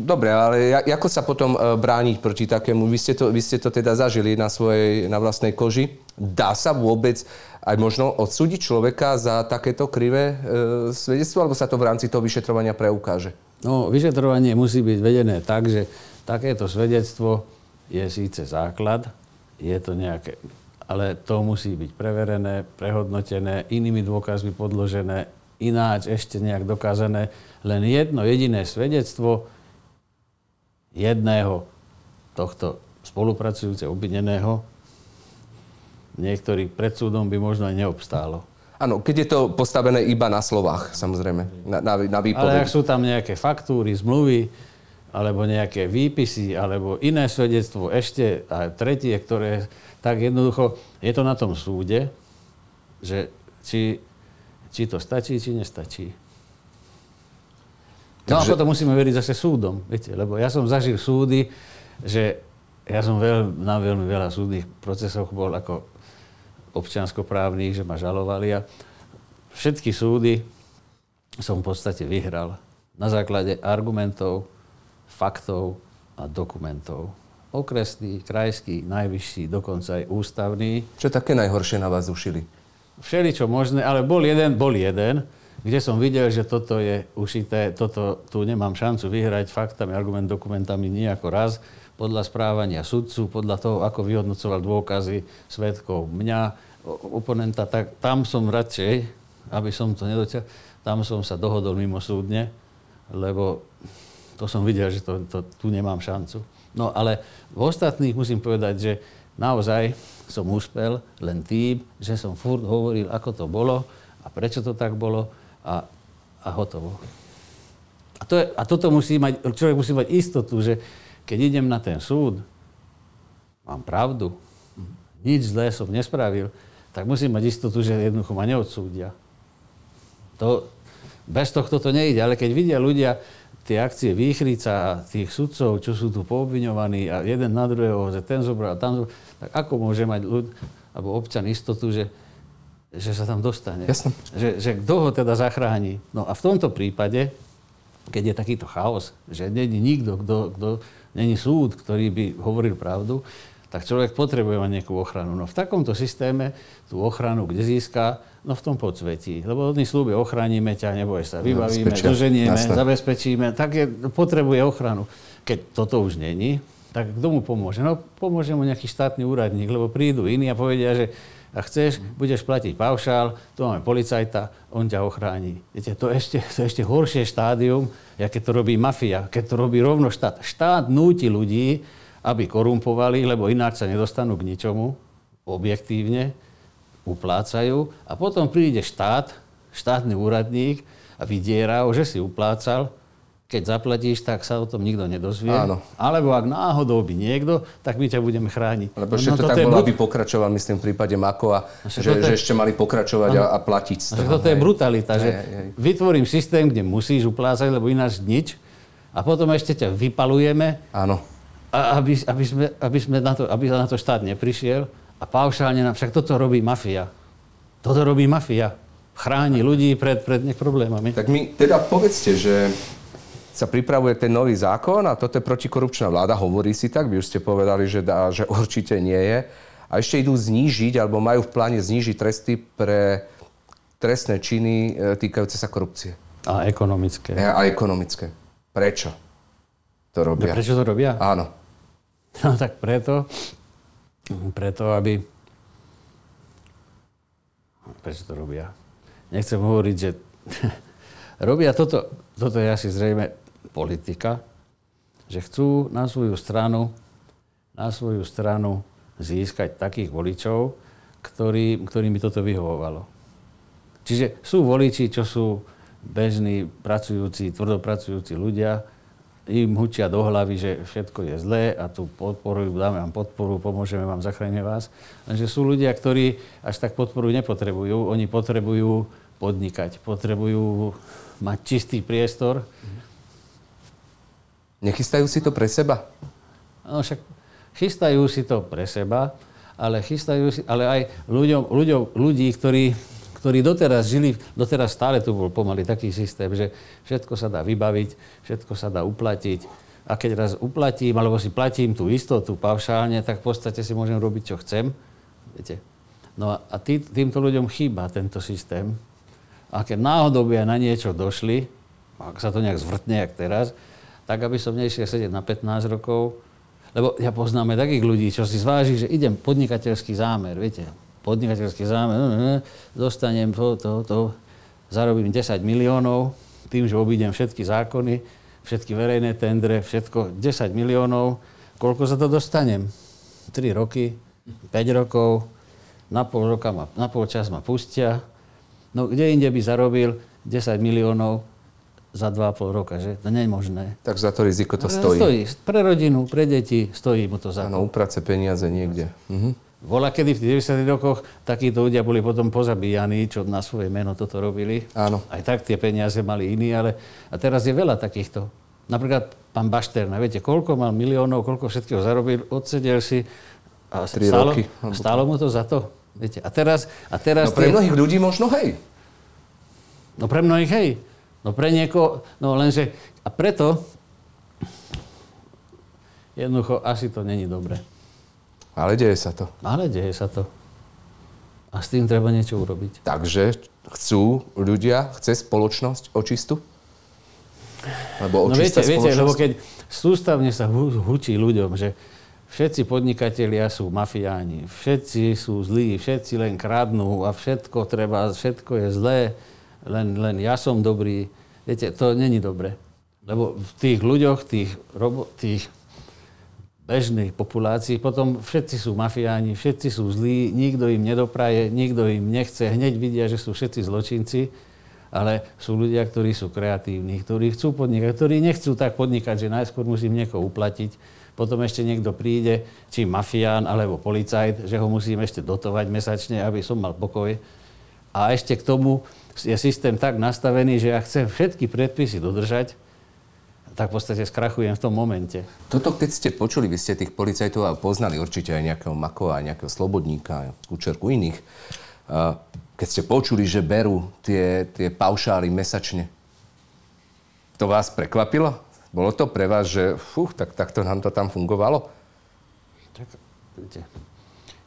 Dobre, ale ako sa potom e, brániť proti takému? Vy ste to, vy ste to teda zažili na svojej, na vlastnej koži. Dá sa vôbec aj možno odsúdiť človeka za takéto krivé e, svedectvo, alebo sa to v rámci toho vyšetrovania preukáže? No, vyšetrovanie musí byť vedené tak, že takéto svedectvo je síce základ, je to nejaké, ale to musí byť preverené, prehodnotené, inými dôkazmi podložené, ináč ešte nejak dokázané. Len jedno jediné svedectvo jedného tohto spolupracujúceho obvineného niektorý pred súdom by možno aj neobstálo. Áno, keď je to postavené iba na slovách, samozrejme, na, na, na Ale ak sú tam nejaké faktúry, zmluvy, alebo nejaké výpisy, alebo iné svedectvo, ešte a tretie, ktoré tak jednoducho, je to na tom súde, že či, či to stačí, či nestačí. No Takže... a potom musíme veriť zase súdom, viete, lebo ja som zažil súdy, že ja som veľ, na veľmi veľa súdnych procesoch bol ako občianskoprávnych, že ma žalovali a všetky súdy som v podstate vyhral na základe argumentov, faktov a dokumentov. Okresný, krajský, najvyšší, dokonca aj ústavný. Čo také najhoršie na vás ušili? Všeli čo možné, ale bol jeden, bol jeden, kde som videl, že toto je ušité, toto tu nemám šancu vyhrať faktami, argument, dokumentami nejako raz podľa správania sudcu, podľa toho, ako vyhodnocoval dôkazy svetkov mňa, oponenta, tak tam som radšej, aby som to nedoťal, tam som sa dohodol mimo súdne, lebo to som videl, že to, to, tu nemám šancu. No ale v ostatných musím povedať, že naozaj som úspel len tým, že som furt hovoril, ako to bolo a prečo to tak bolo a, a hotovo. A, to je, a toto musí mať, človek musí mať istotu, že keď idem na ten súd, mám pravdu, nič zlé som nespravil, tak musím mať istotu, že jednoducho ma neodsúdia. To, bez tohto to nejde, ale keď vidia ľudia tie akcie Výchrica a tých sudcov, čo sú tu poobviňovaní a jeden na druhého, že ten zobral a tam zobral, tak ako môže mať ľud, alebo občan istotu, že, že sa tam dostane? Jasne. Že, že kto ho teda zachráni? No a v tomto prípade, keď je takýto chaos, že není nikto, kto, kto není súd, ktorý by hovoril pravdu, tak človek potrebuje mať nejakú ochranu. No v takomto systéme tú ochranu kde získa? No v tom podsvetí. Lebo oni slúbia, ochránime ťa, neboj sa, vybavíme, zoženieme, zabezpečíme. Tak je, potrebuje ochranu. Keď toto už není, tak kto mu pomôže? No pomôže mu nejaký štátny úradník, lebo prídu iní a povedia, že a chceš, budeš platiť paušál, tu máme policajta, on ťa ochráni. Viete, to ešte, to ešte horšie štádium, aké to robí mafia, keď to robí rovno štát. Štát núti ľudí, aby korumpovali, lebo ináč sa nedostanú k ničomu, objektívne, uplácajú a potom príde štát, štátny úradník a vydiera že si uplácal keď zaplatíš, tak sa o tom nikto nedozvie. Áno. Alebo ak náhodou by niekto, tak my ťa budeme chrániť. Lebo no, no, to tak bolo, aby pokračoval, myslím, v prípade Makova, no, že, že ešte mali pokračovať a, a platiť z toho. Toto je brutalita, hej, že hej. vytvorím systém, kde musíš uplácať, lebo ináč nič. A potom ešte ťa vypalujeme. Áno. A aby, aby, sme, aby, sme na to, aby na to štát neprišiel. A paušálne nám, však toto robí mafia. Toto robí mafia. Chráni ľudí pred, pred problémami. Tak mi teda povedzte, že sa pripravuje ten nový zákon a toto je protikorupčná vláda, hovorí si tak, vy už ste povedali, že, dá, že určite nie je. A ešte idú znížiť, alebo majú v pláne znížiť tresty pre trestné činy e, týkajúce sa korupcie. A ekonomické. A, a ekonomické. Prečo to robia? No, prečo to robia? Áno. No tak preto, preto aby... Prečo to robia? Nechcem hovoriť, že robia toto, toto je asi zrejme politika, že chcú na svoju stranu, na svoju stranu získať takých voličov, ktorý, ktorým by toto vyhovovalo. Čiže sú voliči, čo sú bežní, pracujúci, tvrdopracujúci ľudia, im hučia do hlavy, že všetko je zlé a tu podporujú, dáme vám podporu, pomôžeme vám, zachránime vás. Lenže sú ľudia, ktorí až tak podporu nepotrebujú. Oni potrebujú podnikať, potrebujú mať čistý priestor, Nechystajú si to pre seba? No však chystajú si to pre seba, ale chystajú si, ale aj ľuďom, ľuďom, ľudí, ktorí, ktorí doteraz žili, doteraz stále tu bol pomaly taký systém, že všetko sa dá vybaviť, všetko sa dá uplatiť. A keď raz uplatím, alebo si platím tú istotu paušálne, tak v podstate si môžem robiť, čo chcem. Viete? No a tý, týmto ľuďom chýba tento systém. A keď náhodou by aj na niečo došli, ak sa to nejak zvrtne, jak teraz, tak aby som nešiel sedieť na 15 rokov. Lebo ja poznám aj takých ľudí, čo si zváži, že idem podnikateľský zámer, viete, podnikateľský zámer, no, no, dostanem to, to, to, zarobím 10 miliónov, tým, že obídem všetky zákony, všetky verejné tendre, všetko, 10 miliónov, koľko za to dostanem? 3 roky, 5 rokov, na pol, roka ma, na pol čas ma pustia No kde inde by zarobil 10 miliónov za 2,5 roka, že? To nie je možné. Tak za to riziko to stojí. stojí. Pre rodinu, pre deti stojí mu to za to. Áno, uprace peniaze niekde. Mhm. Bola kedy v tých 90 rokoch takíto ľudia boli potom pozabíjaní, čo na svoje meno toto robili. Áno. Aj tak tie peniaze mali iní, ale a teraz je veľa takýchto. Napríklad pán Bašterna, viete, koľko mal miliónov, koľko všetkého zarobil, odsedel si a stálo, roky. stálo mu to za to. Viete, a teraz, a teraz No pre mnohých ľudí možno hej. No pre mnohých hej. No pre niekoho, no lenže, a preto jednoducho asi to není dobre. Ale deje sa to. Ale deje sa to. A s tým treba niečo urobiť. Takže chcú ľudia, chce spoločnosť očistu? Lebo No viete, viete, lebo keď sústavne sa hu- hučí ľuďom, že všetci podnikatelia sú mafiáni, všetci sú zlí, všetci len kradnú a všetko treba, všetko je zlé, len, len ja som dobrý. Viete, to není dobre. Lebo v tých ľuďoch, tých, robo, tých bežnej populácii, potom všetci sú mafiáni, všetci sú zlí, nikto im nedopraje, nikto im nechce, hneď vidia, že sú všetci zločinci, ale sú ľudia, ktorí sú kreatívni, ktorí chcú podnikať, ktorí nechcú tak podnikať, že najskôr musím niekoho uplatiť, potom ešte niekto príde, či mafián alebo policajt, že ho musím ešte dotovať mesačne, aby som mal pokoj. A ešte k tomu je systém tak nastavený, že ja chcem všetky predpisy dodržať, tak v podstate skrachujem v tom momente. Toto, keď ste počuli, vy ste tých policajtov a poznali určite aj nejakého Makova, nejakého Slobodníka, Kučerku iných. Keď ste počuli, že berú tie, tie paušály mesačne, to vás prekvapilo? Bolo to pre vás, že fuch, tak takto nám to tam fungovalo? Tak,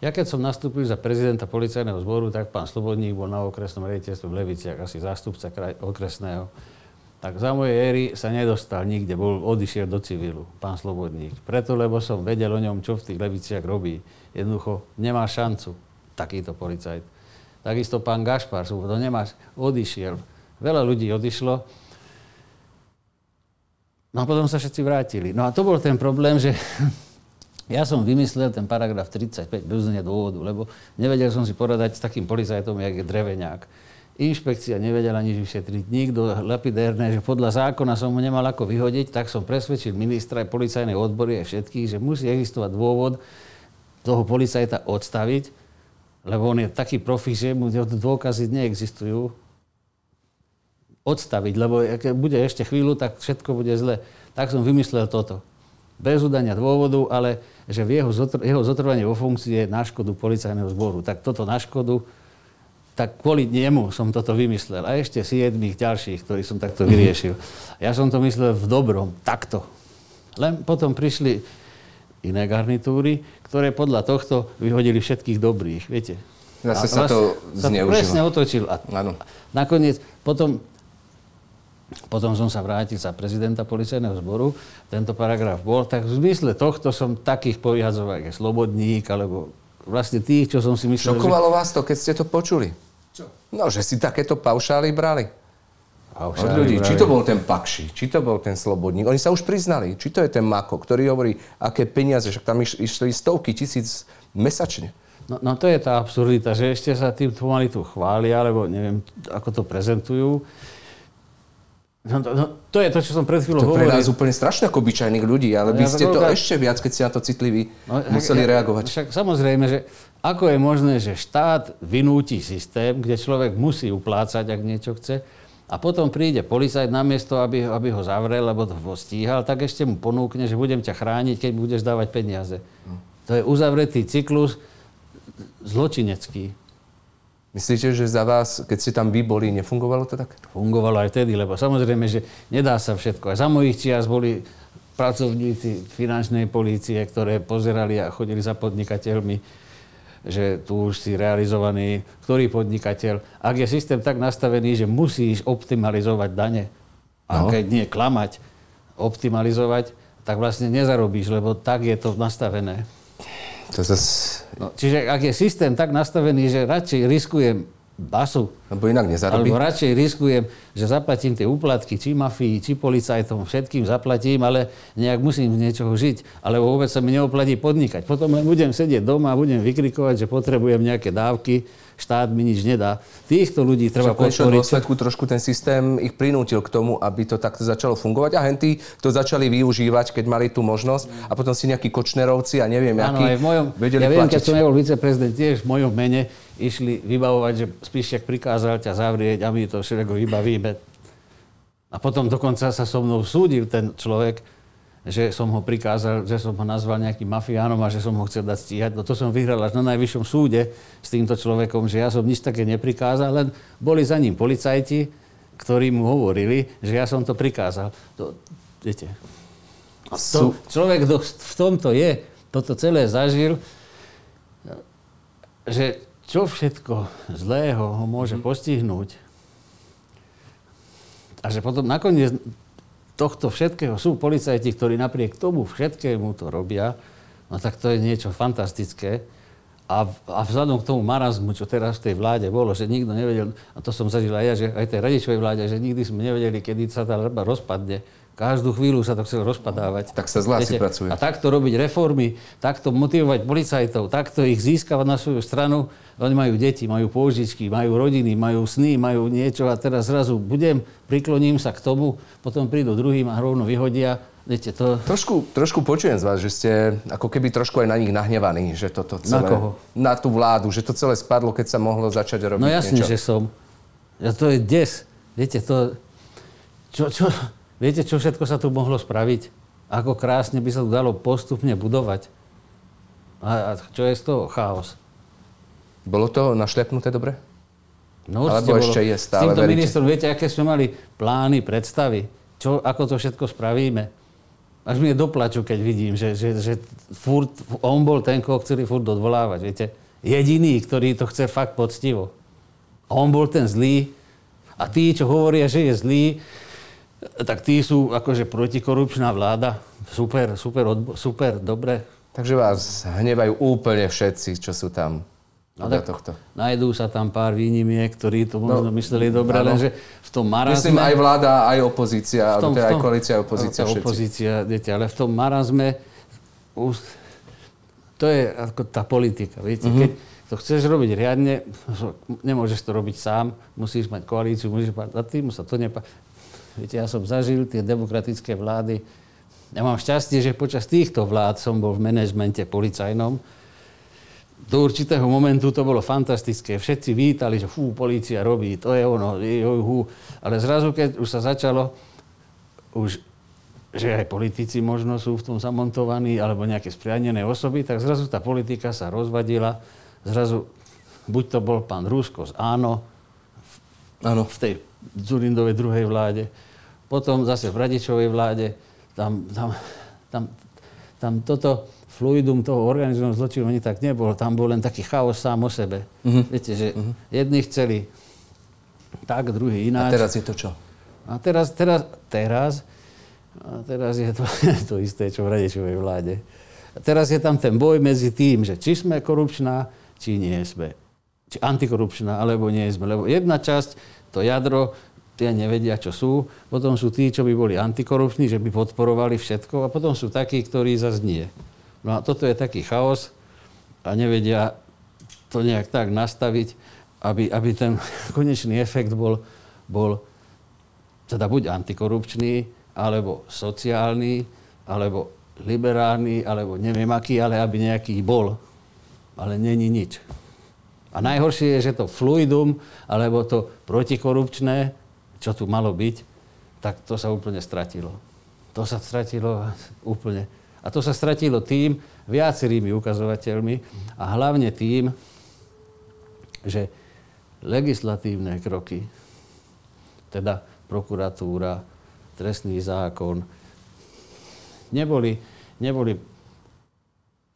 ja keď som nastúpil za prezidenta policajného zboru, tak pán Slobodník bol na okresnom rediteľstve v Leviciach, asi zástupca kraj, okresného. Tak za mojej éry sa nedostal nikde, bol, odišiel do civilu, pán Slobodník. Preto, lebo som vedel o ňom, čo v tých Leviciach robí. Jednoducho nemá šancu takýto policajt. Takisto pán Gašpar, to nemá, odišiel. Veľa ľudí odišlo, No a potom sa všetci vrátili. No a to bol ten problém, že ja som vymyslel ten paragraf 35 bez dôvodu, lebo nevedel som si poradať s takým policajtom, jak je Dreveňák. Inšpekcia nevedela nič vyšetriť, nikto lapidérne, že podľa zákona som mu nemal ako vyhodiť, tak som presvedčil ministra aj policajnej odbory aj všetkých, že musí existovať dôvod toho policajta odstaviť, lebo on je taký profik, že mu dôkazy neexistujú, odstaviť, lebo keď bude ešte chvíľu, tak všetko bude zle. Tak som vymyslel toto. Bez udania dôvodu, ale že v jeho, zotr- jeho zotrvanie vo funkcii je na škodu policajného zboru. Tak toto na škodu, tak kvôli nemu som toto vymyslel. A ešte siedmých ďalších, ktorých som takto vyriešil. Ja som to myslel v dobrom, takto. Len potom prišli iné garnitúry, ktoré podľa tohto vyhodili všetkých dobrých, viete. Zase A sa to zneužilo. presne otočil. A Áno. nakoniec, potom, potom som sa vrátil za prezidenta policajného zboru, tento paragraf bol, tak v zmysle tohto som takých povyhadzoval, ako Slobodník, alebo vlastne tých, čo som si myslel, že... Šokovalo vás to, keď ste to počuli? Čo? No, že si takéto paušály brali. A Od ľudí. Či to bol ten Pakši, či to bol ten Slobodník. Oni sa už priznali. Či to je ten Mako, ktorý hovorí, aké peniaze, však tam iš- išli stovky tisíc mesačne. No, no to je tá absurdita, že ešte sa tým pomaly tu chvália, alebo neviem, ako to prezentujú. No, to, no, to je to, čo som pred chvíľou To je pre hovoril. nás úplne strašné ako obyčajných ľudí, ale No vy ja ste to veľká- ešte viac, keď ste na to citliví, No, museli ja- reagovať. Však samozrejme, že ako je možné, že štát vynúti systém, kde človek musí uplácať, ak niečo chce, a potom príde policajt na miesto, aby, aby ho zavrel, alebo ho stíhal, tak ešte mu ponúkne, že budem ťa chrániť, keď budeš dávať peniaze. To je uzavretý cyklus zločinecký. Myslíte, že za vás, keď ste tam vy boli, nefungovalo to tak? Fungovalo aj vtedy, lebo samozrejme, že nedá sa všetko. Aj za mojich čias boli pracovníci finančnej polície, ktoré pozerali a chodili za podnikateľmi, že tu už si realizovaný, ktorý podnikateľ. Ak je systém tak nastavený, že musíš optimalizovať dane, a No. keď nie klamať, optimalizovať, tak vlastne nezarobíš, lebo tak je to nastavené. To zase, No, čiže ak je systém tak nastavený, že radšej riskujem basu, lebo inak nezarobí. alebo radšej riskujem, že zaplatím tie úplatky, či mafii, či policajtom, všetkým zaplatím, ale nejak musím z niečoho žiť. Alebo vôbec sa mi neoplatí podnikať. Potom len budem sedieť doma a budem vykrikovať, že potrebujem nejaké dávky, štát mi nič nedá. Týchto ľudí treba v konečnom podporiť. dôsledku trošku ten systém ich prinútil k tomu, aby to takto začalo fungovať a henty to začali využívať, keď mali tú možnosť a potom si nejakí kočnerovci a neviem, akí v mojom, vedeli ja viem, platiť. keď som nebol viceprezident, tiež v mojom mene išli vybavovať, že Spíšiak prikázal ťa zavrieť a my to všetko vybavíme. A potom dokonca sa so mnou súdil ten človek, že som ho prikázal, že som ho nazval nejakým mafiánom a že som ho chcel dať stíhať. No to som vyhral až na najvyššom súde s týmto človekom, že ja som nič také neprikázal, len boli za ním policajti, ktorí mu hovorili, že ja som to prikázal. To, viete, to, človek, kto v tomto je, toto celé zažil, že čo všetko zlého ho môže postihnúť a že potom nakoniec tohto všetkého sú policajti, ktorí napriek tomu všetkému to robia, no tak to je niečo fantastické. A, a vzhľadom k tomu marazmu, čo teraz v tej vláde bolo, že nikto nevedel, a to som zažil aj ja, že aj tej radičovej vláde, že nikdy sme nevedeli, kedy sa tá rozpadne. Každú chvíľu sa to chcelo rozpadávať. Tak sa zle asi pracuje. A takto robiť reformy, takto motivovať policajtov, takto ich získavať na svoju stranu. Oni majú deti, majú pôžičky, majú rodiny, majú sny, majú niečo a teraz zrazu budem, prikloním sa k tomu, potom prídu druhým a rovno vyhodia. Viete, to... Trošku, trošku počujem z vás, že ste ako keby trošku aj na nich nahnevaní, že toto celé... Na koho? Na tú vládu, že to celé spadlo, keď sa mohlo začať robiť No jasne, niečo. že som. Ja, to je des. Viete, to... Čo, čo, viete, čo všetko sa tu mohlo spraviť? Ako krásne by sa tu dalo postupne budovať. A, a čo je z toho? Chaos. Bolo to našlepnuté dobre? No, Alebo určite ešte bolo. je stále, S týmto veríte? ministrom, viete, aké sme mali plány, predstavy? Čo, ako to všetko spravíme? Až mi je doplaču, keď vidím, že, že, že furt, on bol ten, koho chceli furt odvolávať, viete. Jediný, ktorý to chce fakt poctivo. A on bol ten zlý. A tí, čo hovoria, že je zlý, tak tí sú akože protikorupčná vláda. Super, super, odbo- super, dobre. Takže vás hnevajú úplne všetci, čo sú tam. No tak tohto. Najdú sa tam pár výnimiek, ktorí to možno No, mysleli dobre, áno. lenže v tom marazme... Myslím aj vláda, aj opozícia, v tom, teda aj koalícia, aj opozícia, tá všetci. opozícia, viete, ale v tom marazme to je ako tá politika, viete. Mhm. Keď to chceš robiť riadne, nemôžeš to robiť sám, musíš mať koalíciu, musíš mať, a tým sa to nepá... Viete, ja som zažil tie demokratické vlády. Ja mám šťastie, že počas týchto vlád som bol v manažmente policajnom. Do určitého momentu to bolo fantastické. Všetci vítali, že fú, polícia robí, to je ono, juj, hú. Ale zrazu, keď už sa začalo, už, že aj politici možno sú v tom zamontovaní, alebo nejaké spriadnené osoby, tak zrazu tá politika sa rozvadila. Zrazu, buď to bol pán Rusko z Áno, Áno. v tej Zurindovej druhej vláde, potom zase v Radičovej vláde, tam, tam, tam, tam toto fluidum toho organizovaného zločinu ani tak nebol. Tam bol len taký chaos sám o sebe. Mhm. Viete, že jedni chceli tak, druhý A ináč. teraz je to čo? A teraz, teraz, teraz, a teraz je to, to isté, čo v Radečovej vláde. A teraz je tam ten boj medzi tým, že či sme korupčná, či nie sme. Či antikorupčná, alebo nie sme. Lebo jedna časť, to jadro, tie nevedia, čo sú. Potom sú tí, čo by boli antikorupční, že by podporovali všetko. A potom sú takí, ktorí zase nie. No a toto je taký chaos a nevedia to nejak tak nastaviť, aby, aby ten konečný efekt bol, bol teda buď antikorupčný, alebo sociálny, alebo liberálny, alebo neviem aký, ale aby nejaký bol. Ale není nič. A najhoršie je, že to fluidum, alebo to protikorupčné, čo tu malo byť, tak to sa úplne stratilo. To sa stratilo úplne. A to sa stratilo tým viacerými ukazovateľmi a hlavne tým, že legislatívne kroky, teda prokuratúra, trestný zákon, neboli, neboli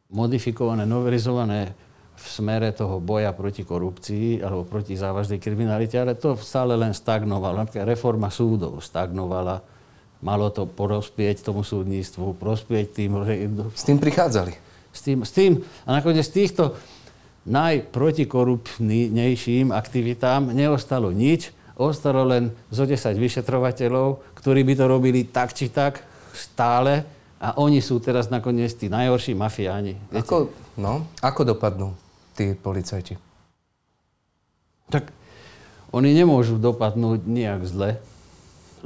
modifikované, novelizované v smere toho boja proti korupcii alebo proti závažnej kriminalite, ale to stále len stagnovalo. Napríklad reforma súdov stagnovala. Malo to prospieť tomu súdnictvu, prospieť tým... S tým prichádzali. S tým, s tým a nakoniec z týchto najprotikorupčnejším aktivitám neostalo nič, ostalo len zo 10 vyšetrovateľov, ktorí by to robili tak či tak stále a oni sú teraz nakoniec tí najhorší mafiáni. Viete? Ako, no, ako dopadnú tí policajti? Tak oni nemôžu dopadnúť nejak zle,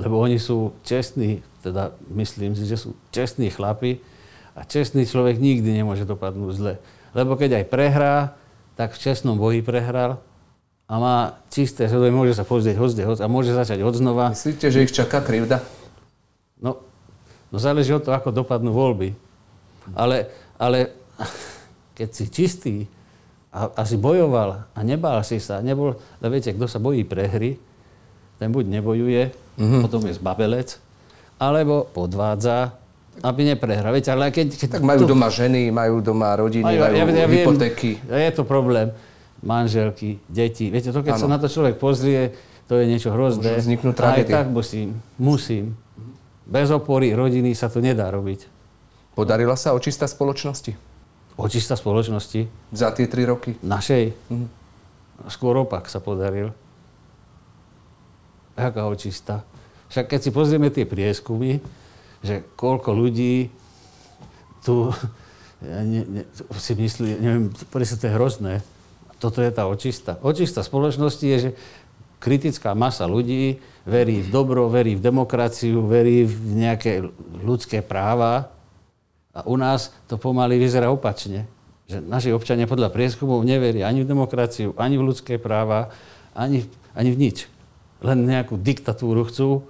lebo oni sú čestní, teda myslím si, že sú čestní chlapi a čestný človek nikdy nemôže dopadnúť zle. Lebo keď aj prehrá, tak v čestnom boji prehral a má čisté svedomie, môže sa pozrieť hozde, a môže začať od znova. Myslíte, že ich čaká krivda? No, no záleží od toho, ako dopadnú voľby. Ale, ale keď si čistý, a, a si bojoval a nebál si sa, nebol, ale viete, kto sa bojí prehry, ten buď nebojuje, mm-hmm. potom je zbabelec, alebo podvádza, aby neprehral. Viete, ale keď, keď tak majú to... doma ženy, majú doma rodiny, majú, majú ja, ja hypotéky. Viem, je to problém. Manželky, deti. Viete, to keď ano. sa na to človek pozrie, to je niečo hrozné. Môžu vzniknúť tragédie. Aj tak musím, musím. Bez opory rodiny sa to nedá robiť. Podarila sa očista spoločnosti? Očista spoločnosti. Za tie tri roky? Našej? Mhm. Skôr opak sa podaril. Aká očista? Však keď si pozrieme tie prieskumy, že koľko ľudí tu ne, ne, si myslí, neviem, sa to je hrozné. Toto je tá očista. Očista spoločnosti je, že kritická masa ľudí verí v dobro, verí v demokraciu, verí v nejaké ľudské práva a u nás to pomaly vyzerá opačne. Že naši občania podľa prieskumov neveria ani v demokraciu, ani v ľudské práva, ani, ani v nič. Len nejakú diktatúru chcú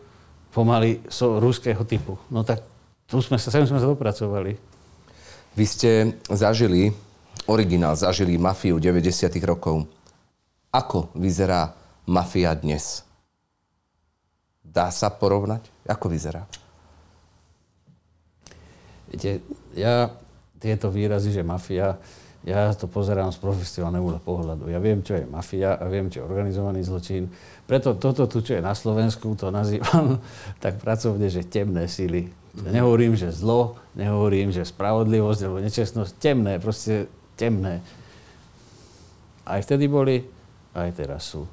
pomaly so ruského typu. No tak tu sme sa, sem sme sa dopracovali. Vy ste zažili, originál, zažili mafiu 90. rokov. Ako vyzerá mafia dnes? Dá sa porovnať? Ako vyzerá? Viete, ja tieto výrazy, že mafia, ja to pozerám z profesionálneho pohľadu. Ja viem, čo je mafia a viem, čo je organizovaný zločin. Preto toto tu, čo je na Slovensku, to nazývam tak pracovne, že temné síly. Ja nehovorím, že zlo, nehovorím, že spravodlivosť alebo nečestnosť. Temné, proste temné. Aj vtedy boli, aj teraz sú.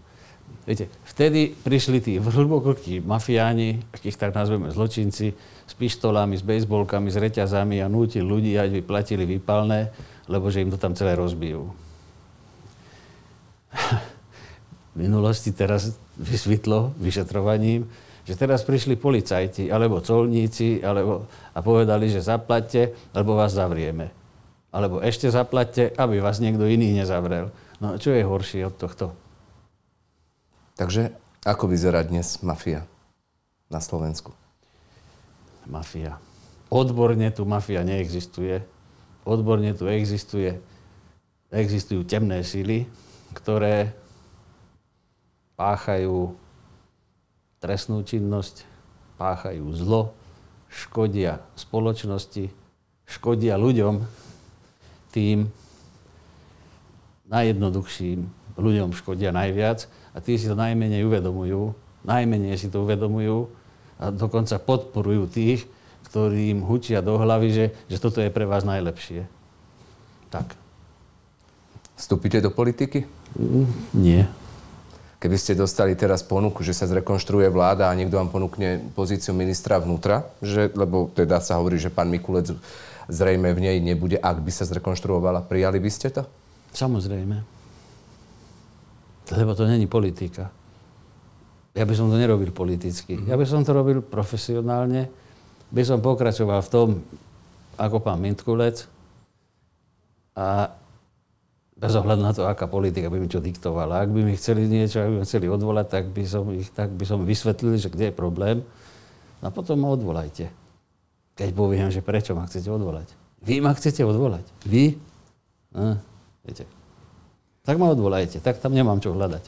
Viete, vtedy prišli tí hlbokokrkí mafiáni, akých tak nazveme zločinci, s pištolami, s bejsbolkami, s reťazami a nútil ľudí, aby platili výpalné, lebo že im to tam celé rozbijú. v minulosti teraz vysvetlo vyšetrovaním, že teraz prišli policajti alebo colníci alebo, a povedali, že zaplatte, alebo vás zavrieme. Alebo ešte zaplatte, aby vás niekto iný nezavrel. No čo je horšie od tohto? Takže ako vyzerá dnes mafia na Slovensku? mafia. Odborne tu mafia neexistuje. Odborne tu existuje, existujú temné síly, ktoré páchajú trestnú činnosť, páchajú zlo, škodia spoločnosti, škodia ľuďom, tým najjednoduchším ľuďom škodia najviac a tí si to najmenej uvedomujú, najmenej si to uvedomujú a dokonca podporujú tých, ktorí im hučia do hlavy, že, že toto je pre vás najlepšie. Tak. Vstúpite do politiky? Mm, nie. Keby ste dostali teraz ponuku, že sa zrekonštruuje vláda a niekto vám ponúkne pozíciu ministra vnútra, že, lebo teda sa hovorí, že pán Mikulec zrejme v nej nebude, ak by sa zrekonštruovala, prijali by ste to? Samozrejme. Lebo to není politika ja by som to nerobil politicky. Mm-hmm. Ja by som to robil profesionálne. By som pokračoval v tom, ako pán Mintkulec. A bez ohľadu na to, aká politika by mi čo diktovala. Ak by mi chceli niečo, ak by mi chceli odvolať, tak by som, ich, tak by som vysvetlil, že kde je problém. A potom ma odvolajte. Keď poviem, že prečo ma chcete odvolať. Vy ma chcete odvolať. Vy? No, viete. Tak ma odvolajte. Tak tam nemám čo hľadať.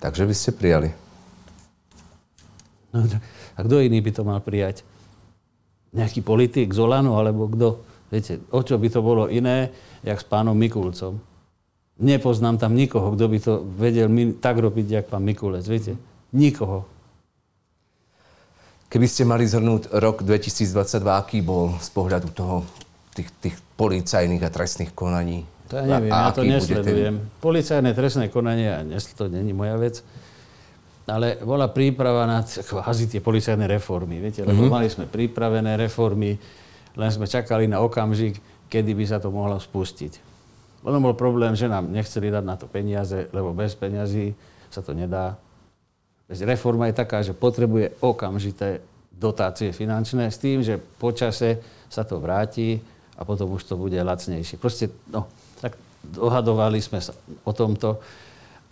Takže by ste prijali. No, a kto iný by to mal prijať? Nejaký politik z Olanu, alebo kto? Viete, o čo by to bolo iné, jak s pánom Mikulcom. Nepoznám tam nikoho, kto by to vedel tak robiť, jak pán Mikulec. Viete, nikoho. Keby ste mali zhrnúť rok 2022, aký bol z pohľadu toho, tých, tých policajných a trestných konaní? To ja neviem, a, ja to nesledujem. Ten... Policajné trestné konanie, to není moja vec ale bola príprava na kvázi tie policajné reformy. Viete, lebo mm-hmm. mali sme pripravené reformy, len sme čakali na okamžik, kedy by sa to mohlo spustiť. Potom bol problém, že nám nechceli dať na to peniaze, lebo bez peňazí sa to nedá. Reforma je taká, že potrebuje okamžité dotácie finančné s tým, že počase sa to vráti a potom už to bude lacnejšie. Proste, no, dohadovali sme sa o tomto.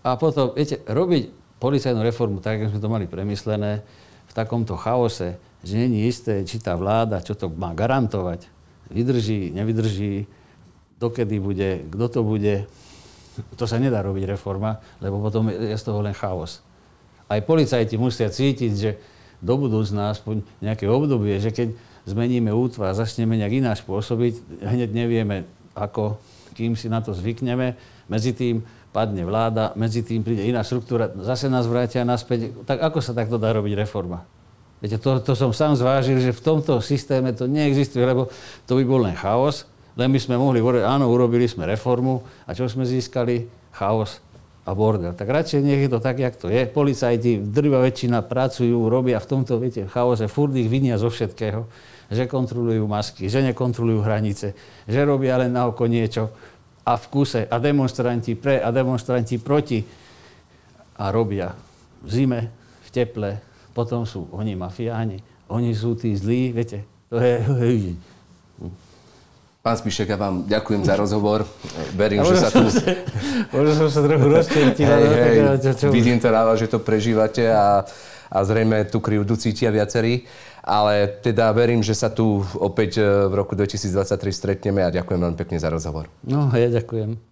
A potom, viete, robiť policajnú reformu tak, ako sme to mali premyslené, v takomto chaose, že není isté, či tá vláda, čo to má garantovať, vydrží, nevydrží, dokedy bude, kto to bude. To sa nedá robiť reforma, lebo potom je z toho len chaos. Aj policajti musia cítiť, že do budúcna aspoň nejaké obdobie, že keď zmeníme útvar, začneme nejak ináč pôsobiť, hneď nevieme, ako, kým si na to zvykneme. Medzi tým padne vláda, medzi tým príde iná štruktúra, zase nás vrátia naspäť. Tak ako sa takto dá robiť reforma? Viete, to, to som sám zvážil, že v tomto systéme to neexistuje, lebo to by bol len chaos. Len by sme mohli hovoriť, áno, urobili sme reformu a čo sme získali? Chaos a bordel. Tak radšej nech je to tak, jak to je. Policajti, drvá väčšina pracujú, robia v tomto, viete, chaose, furt ich vinia zo všetkého. Že kontrolujú masky, že nekontrolujú hranice, že robia len na oko niečo a v kuse a demonstranti pre a demonstranti proti a robia v zime, v teple, potom sú oni mafiáni, oni sú tí zlí, viete, to je... Pán Spišek, ja vám ďakujem za rozhovor. Verím, že sa tu... Možno som sa trochu rozčertil. Hej, čo... vidím to na vás, že to prežívate a, a zrejme tú krivdu cítia viacerí. Ale teda verím, že sa tu opäť v roku 2023 stretneme a ďakujem veľmi pekne za rozhovor. No, ja ďakujem.